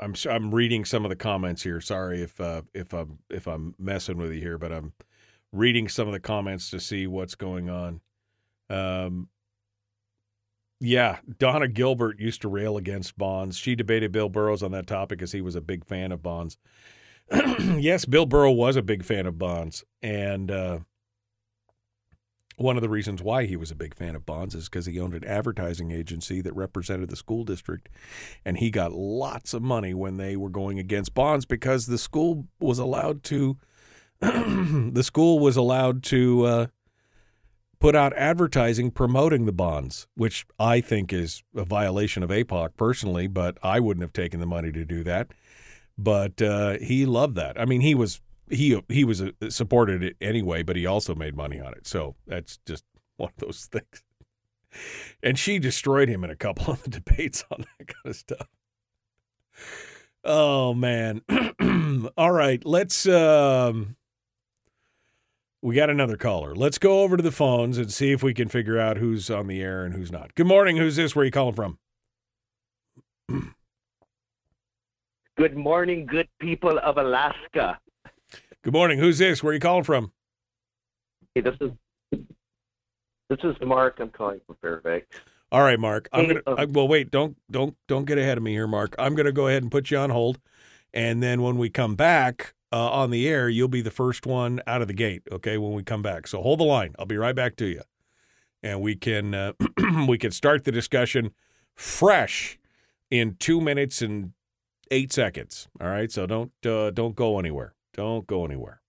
I'm I'm reading some of the comments here. Sorry if uh, if I'm if I'm messing with you here, but I'm reading some of the comments to see what's going on. Um, yeah, Donna Gilbert used to rail against bonds. She debated Bill Burrows on that topic as he was a big fan of bonds. yes, Bill Burrow was a big fan of bonds, and uh, one of the reasons why he was a big fan of bonds is because he owned an advertising agency that represented the school district, and he got lots of money when they were going against bonds because the school was allowed to the school was allowed to uh, put out advertising promoting the bonds, which I think is a violation of APOC personally, but I wouldn't have taken the money to do that. But uh, he loved that. I mean, he was he he was a, supported it anyway, but he also made money on it. So that's just one of those things. And she destroyed him in a couple of the debates on that kind of stuff. Oh man. All right, let's um we got another caller. Let's go over to the phones and see if we can figure out who's on the air and who's not. Good morning. Who's this? Where are you calling from? Good morning, good people of Alaska. Good morning. Who's this? Where are you calling from? Hey, this is this is Mark. I'm calling from Fairbanks. All right, Mark. I'm Hey, gonna. um, I, well, wait. Don't don't don't get ahead of me here, Mark. I'm gonna go ahead and put you on hold, and then when we come back uh, on the air, you'll be the first one out of the gate. Okay, when we come back. So hold the line. I'll be right back to you, and we can uh, we can start the discussion fresh in two minutes and eight seconds. All right. So don't uh, don't go anywhere. Don't go anywhere.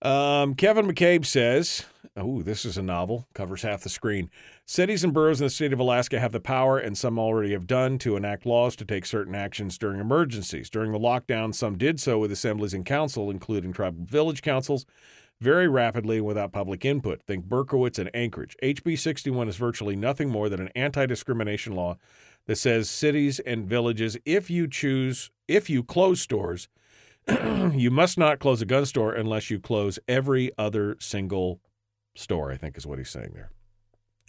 Um, Kevin McCabe says, "Oh, this is a novel. Covers half the screen. Cities and boroughs in the state of Alaska have the power, and some already have done, to enact laws to take certain actions during emergencies. During the lockdown, some did so with assemblies and council, including tribal village councils, very rapidly and without public input. Think Berkowitz and Anchorage. HB 61 is virtually nothing more than an anti-discrimination law that says cities and villages, if you choose, if you close stores." you must not close a gun store unless you close every other single store, I think is what he's saying there,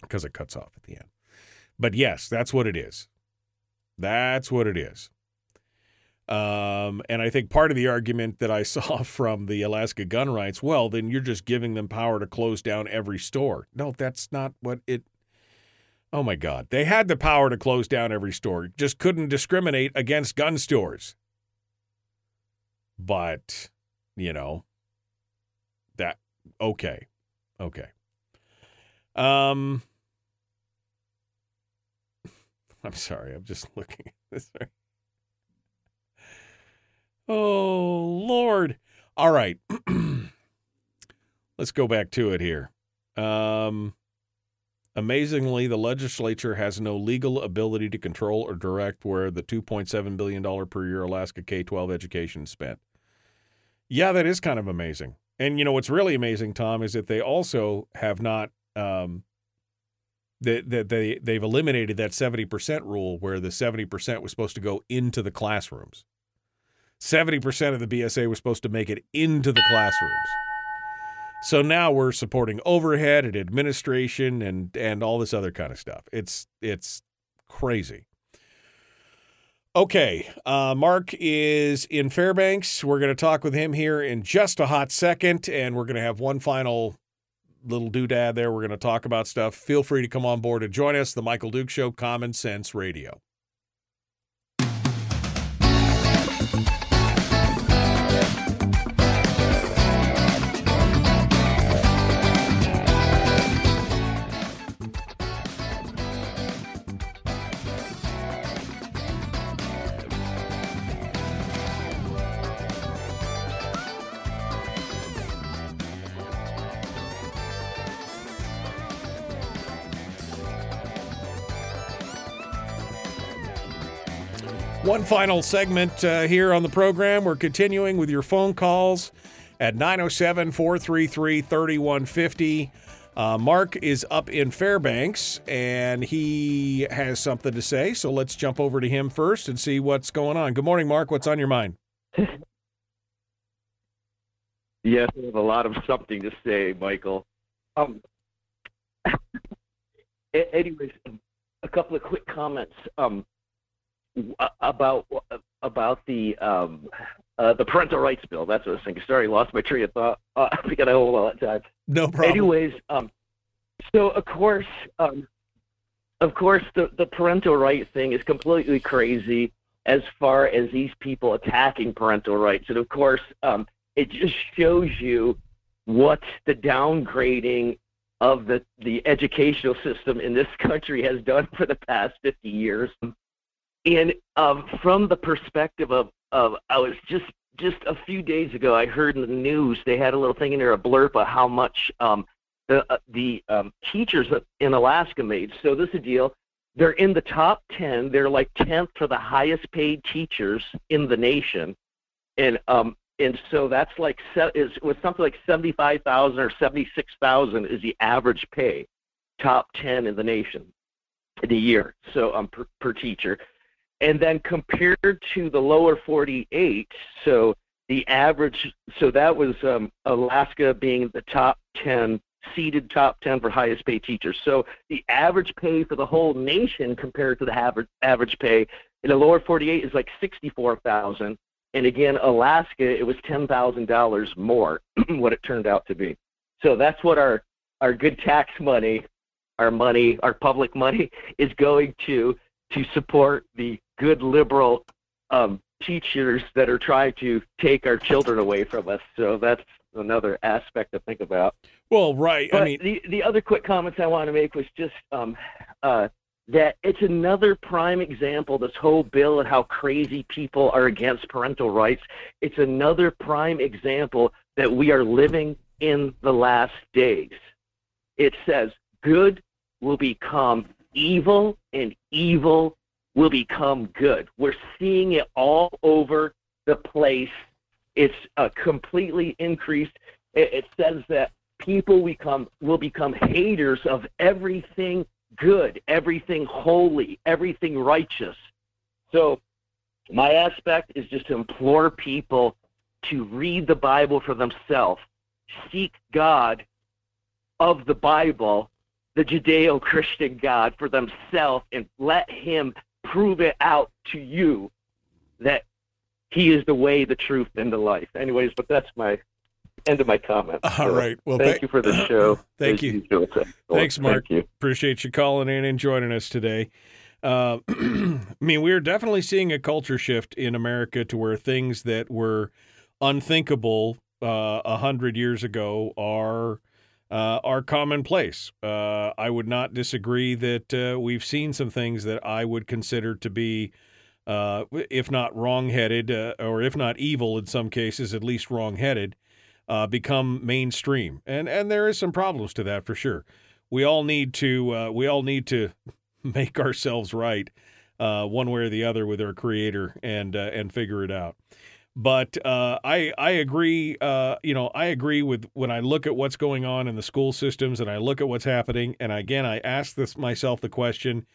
because it cuts off at the end. But yes, that's what it is. That's what it is. Um, and I think part of the argument that I saw from the Alaska gun rights, well, then you're just giving them power to close down every store. No, that's not what it. Oh my God. They had the power to close down every store, just couldn't discriminate against gun stores but you know that okay okay um i'm sorry i'm just looking at this oh lord all right let's go back to it here um Amazingly, the legislature has no legal ability to control or direct where the $2.7 billion per year Alaska K 12 education is spent. Yeah, that is kind of amazing. And you know what's really amazing, Tom, is that they also have not um, that they, they they've eliminated that seventy percent rule where the seventy percent was supposed to go into the classrooms. Seventy percent of the BSA was supposed to make it into the classrooms. So now we're supporting overhead and administration and and all this other kind of stuff. It's it's crazy. Okay, uh, Mark is in Fairbanks. We're going to talk with him here in just a hot second, and we're going to have one final little doodad there. We're going to talk about stuff. Feel free to come on board and join us. The Michael Duke Show, Common Sense Radio. One final segment uh, here on the program. We're continuing with your phone calls at 907 433 3150. Uh, Mark is up in Fairbanks and he has something to say. So let's jump over to him first and see what's going on. Good morning, Mark. What's on your mind? Yes, I have a lot of something to say, Michael. Um, anyways, a couple of quick comments um, about about the um, uh, the parental rights bill. That's what I was thinking. Sorry, I lost my train of thought. Uh, we got a whole lot of time. No problem. Anyways, um, so of course, um, of course, the the parental right thing is completely crazy as far as these people attacking parental rights, and of course, um, it just shows you what the downgrading of the the educational system in this country has done for the past 50 years. And um, from the perspective of, of I was just just a few days ago, I heard in the news they had a little thing in there, a blurb of how much um, the uh, the um, teachers in Alaska made. So this is a deal. They're in the top 10. They're like 10th for the highest paid teachers in the nation, and um, and so that's like se- is was something like 75,000 or 76,000 is the average pay, top 10 in the nation, in a year. So um per, per teacher, and then compared to the lower 48, so the average, so that was um, Alaska being the top 10 seeded top 10 for highest paid teachers. So the average pay for the whole nation compared to the average average pay in the lower 48 is like 64,000 and again, Alaska, it was ten thousand dollars more what it turned out to be. So that's what our our good tax money, our money, our public money is going to to support the good liberal um, teachers that are trying to take our children away from us. So that's another aspect to think about. Well, right. But I mean, the the other quick comments I want to make was just um, uh, that it's another prime example. This whole bill and how crazy people are against parental rights. It's another prime example that we are living in the last days. It says good will become evil and evil will become good. We're seeing it all over the place. It's uh, completely increased. It, it says that people become will become haters of everything good, everything holy, everything righteous. So, my aspect is just to implore people to read the Bible for themselves, seek God of the Bible, the Judeo Christian God, for themselves, and let Him prove it out to you that He is the way, the truth, and the life. Anyways, but that's my end of my comment. All So, right. Well, thank you for the show. Thank you. usual. Thanks, Mark. Thank you. Appreciate you calling in and joining us today. Uh, I mean, we're definitely seeing a culture shift in America to where things that were unthinkable uh, a hundred years ago are uh, are commonplace. Uh, I would not disagree that uh, we've seen some things that I would consider to be, uh, if not wrongheaded, uh, or if not evil in some cases, at least wrongheaded, become mainstream. And and there is some problems to that for sure. We all need to we all need to make ourselves right uh, one way or the other with our creator and uh, and figure it out. But uh, I I agree. Uh, you know, I agree with when I look at what's going on in the school systems and I look at what's happening. And again, I ask this myself the question: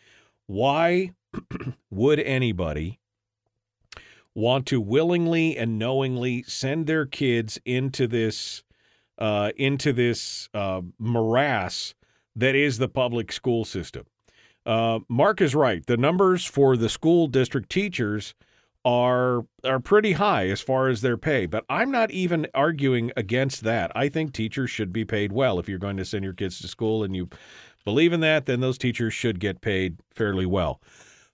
Why would anybody want to willingly and knowingly send their kids into this uh, into this uh, morass that is the public school system? Uh, Mark is right. The numbers for the school district teachers are are pretty high as far as their pay, but I'm not even arguing against that. I think teachers should be paid well. If you're going to send your kids to school and you believe in that, then those teachers should get paid fairly well.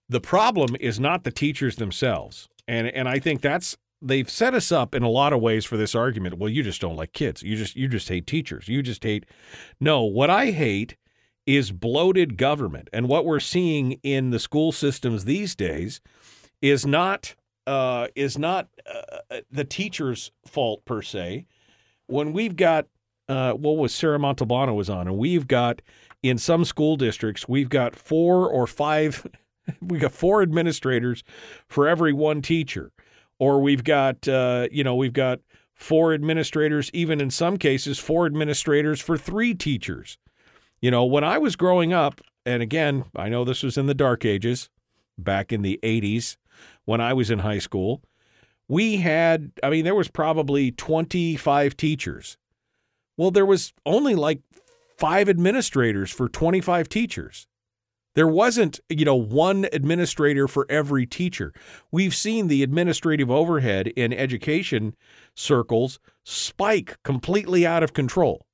The problem is not the teachers themselves. And and I think that's they've set us up in a lot of ways for this argument. Well, you just don't like kids. You just you just hate teachers. You just hate No, what I hate is bloated government. And what we're seeing in the school systems these days is not uh, is not uh, the teacher's fault per se. When we've got uh, what was Sarah Montalbano was on, and we've got in some school districts we've got four or five we got four administrators for every one teacher, or we've got uh, you know we've got four administrators, even in some cases four administrators for three teachers. You know, when I was growing up, and again, I know this was in the dark ages, back in the '80s when I was in high school. We had, I mean, there was probably 25 teachers. Well, there was only like five administrators for 25 teachers. There wasn't, you know, one administrator for every teacher. We've seen the administrative overhead in education circles spike completely out of control.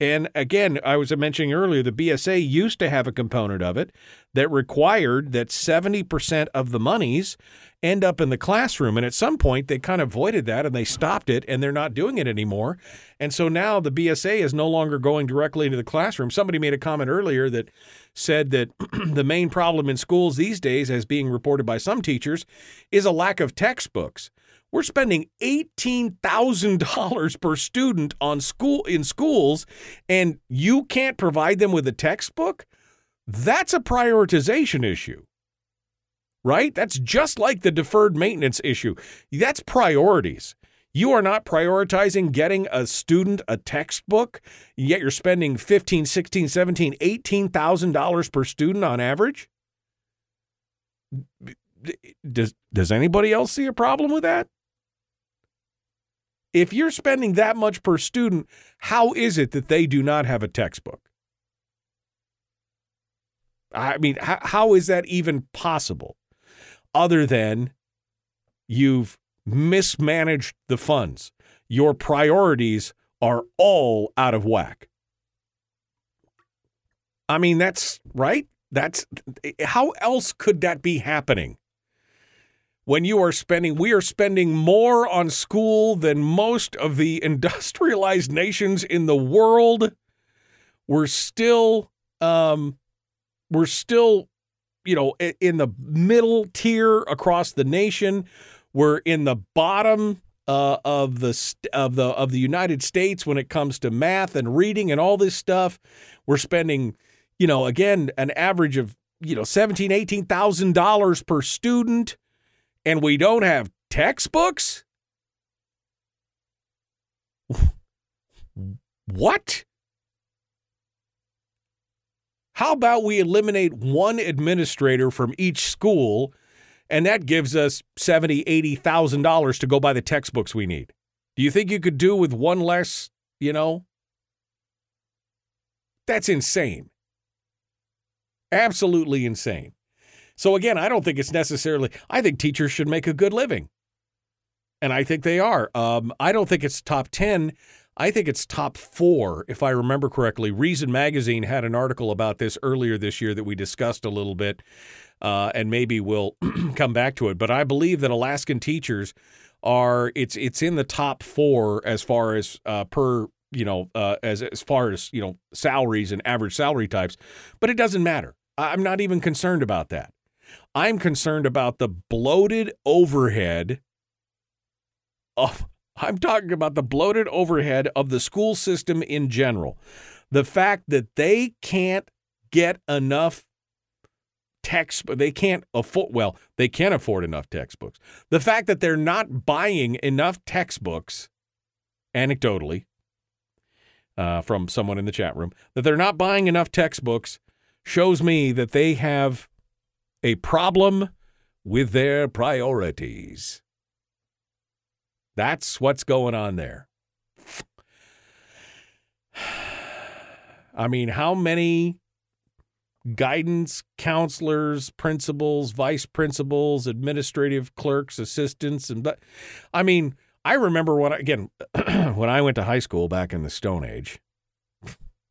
And again, I was mentioning earlier, the BSA used to have a component of it that required that 70% of the monies end up in the classroom. And at some point, they kind of voided that and they stopped it and they're not doing it anymore. And so now the BSA is no longer going directly into the classroom. Somebody made a comment earlier that said that the main problem in schools these days, as being reported by some teachers, is a lack of textbooks. We're spending $18,000 per student on school in schools and you can't provide them with a textbook? That's a prioritization issue. Right? That's just like the deferred maintenance issue. That's priorities. You are not prioritizing getting a student a textbook, yet you're spending 15, 16, 17, 18,000 dollars per student on average? Does does anybody else see a problem with that? If you're spending that much per student, how is it that they do not have a textbook? I mean, how, how is that even possible other than you've mismanaged the funds? Your priorities are all out of whack. I mean, that's right. That's how else could that be happening? When you are spending, we are spending more on school than most of the industrialized nations in the world. We're still, um, we're still, you know, in the middle tier across the nation. We're in the bottom uh, of the of the of the United States when it comes to math and reading and all this stuff. We're spending, you know, again, an average of you know seventeen, eighteen thousand dollars per student and we don't have textbooks? What? How about we eliminate one administrator from each school and that gives us seventy, eighty thousand dollars to go buy the textbooks we need? Do you think you could do with one less, you know? That's insane. Absolutely insane. So again, I don't think it's necessarily. I think teachers should make a good living, and I think they are. Um, I don't think it's top ten. I think it's top four, if I remember correctly. Reason Magazine had an article about this earlier this year that we discussed a little bit, uh, and maybe we'll come back to it. But I believe that Alaskan teachers are it's it's in the top four as far as uh, per you know uh, as as far as you know salaries and average salary types. But it doesn't matter. I'm not even concerned about that. I'm concerned about the bloated overhead of I'm talking about the bloated overhead of the school system in general. The fact that they can't get enough text they can't afford well, they can't afford enough textbooks. The fact that they're not buying enough textbooks anecdotally uh, from someone in the chat room that they're not buying enough textbooks shows me that they have a problem with their priorities. That's what's going on there. I mean, how many guidance counselors, principals, vice principals, administrative clerks, assistants, and but I mean, I remember when I, again when I went to high school back in the Stone Age,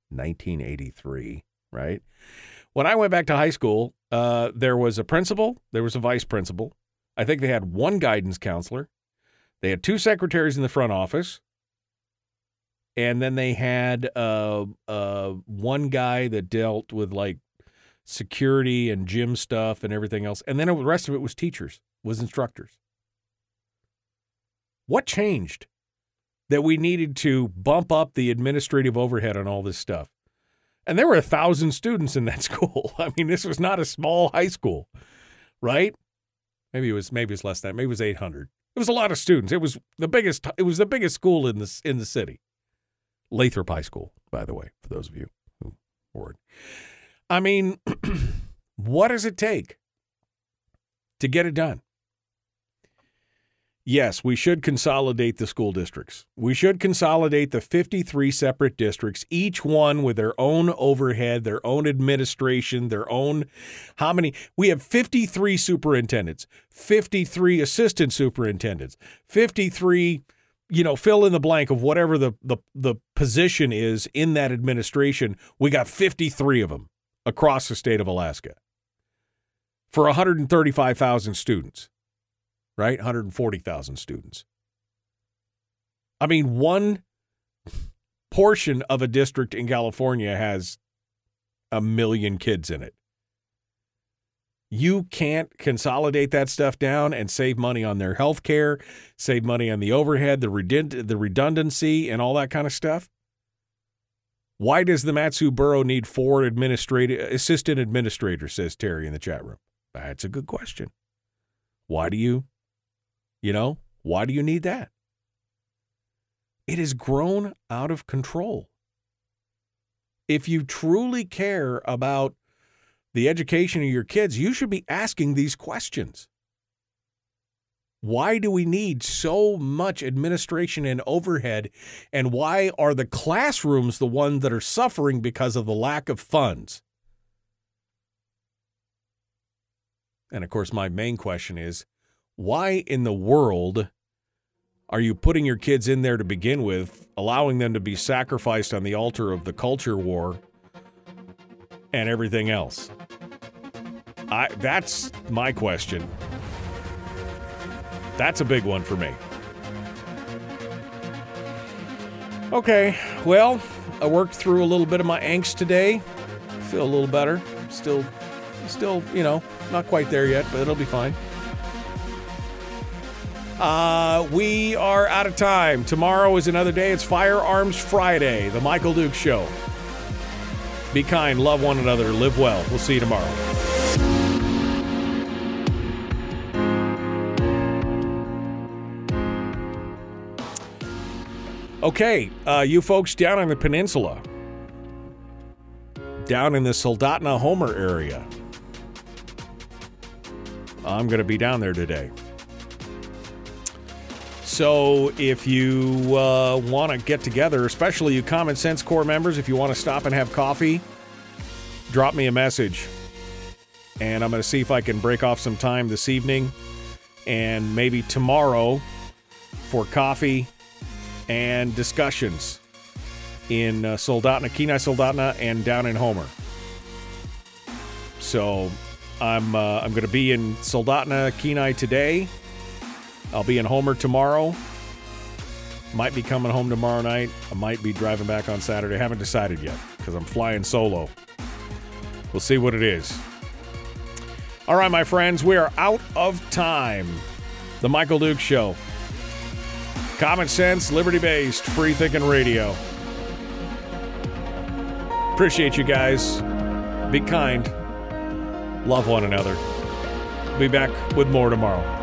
1983, right? When I went back to high school, uh, there was a principal, there was a vice principal. I think they had one guidance counselor. They had two secretaries in the front office. And then they had uh, uh, one guy that dealt with like security and gym stuff and everything else. And then the rest of it was teachers, was instructors. What changed that we needed to bump up the administrative overhead on all this stuff? And there were a thousand students in that school. I mean, this was not a small high school, right? Maybe it was maybe it's less than that. Maybe it was 800. It was a lot of students. It was the biggest. It was the biggest school in the in the city. Lathrop High School, by the way, for those of you who were. I mean, what does it take to get it done? Yes, we should consolidate the school districts. We should consolidate the 53 separate districts, each one with their own overhead, their own administration, their own. How many? We have 53 superintendents, 53 assistant superintendents, 53, you know, fill in the blank of whatever the, the, the position is in that administration. We got 53 of them across the state of Alaska for 135,000 students right? 140,000 students. I mean, one portion of a district in California has a million kids in it. You can't consolidate that stuff down and save money on their health care, save money on the overhead, the, redund- the redundancy, and all that kind of stuff. Why does the Mat-Su borough need four administrative assistant administrators? Says Terry in the chat room. That's a good question. Why do you you know, why do you need that? It has grown out of control. If you truly care about the education of your kids, you should be asking these questions. Why do we need so much administration and overhead? And why are the classrooms the ones that are suffering because of the lack of funds? And of course, my main question is why in the world are you putting your kids in there to begin with, allowing them to be sacrificed on the altar of the culture war and everything else? I that's my question. That's a big one for me. Okay, well, I worked through a little bit of my angst today. Feel a little better. Still still, you know, not quite there yet, but it'll be fine. Uh, we are out of time. Tomorrow is another day. It's Firearms Friday, the Michael Duke Show. Be kind, love one another, live well. We'll see you tomorrow. Okay, uh, you folks down on the peninsula, down in the Soldotna Homer area, I'm going to be down there today. So if you uh, want to get together, especially you Common Sense Core members, if you want to stop and have coffee, drop me a message. And I'm going to see if I can break off some time this evening and maybe tomorrow for coffee and discussions in uh, Soldotna, Kenai Soldotna, and down in Homer. So I'm uh, I'm going to be in Soldotna, Kenai today I'll be in Homer tomorrow. Might be coming home tomorrow night. I might be driving back on Saturday. Haven't decided yet because I'm flying solo. We'll see what it is. All right, my friends, we are out of time. The Michael Duke Show. Common sense, liberty based, free thinking radio. Appreciate you guys. Be kind. Love one another. Be back with more tomorrow.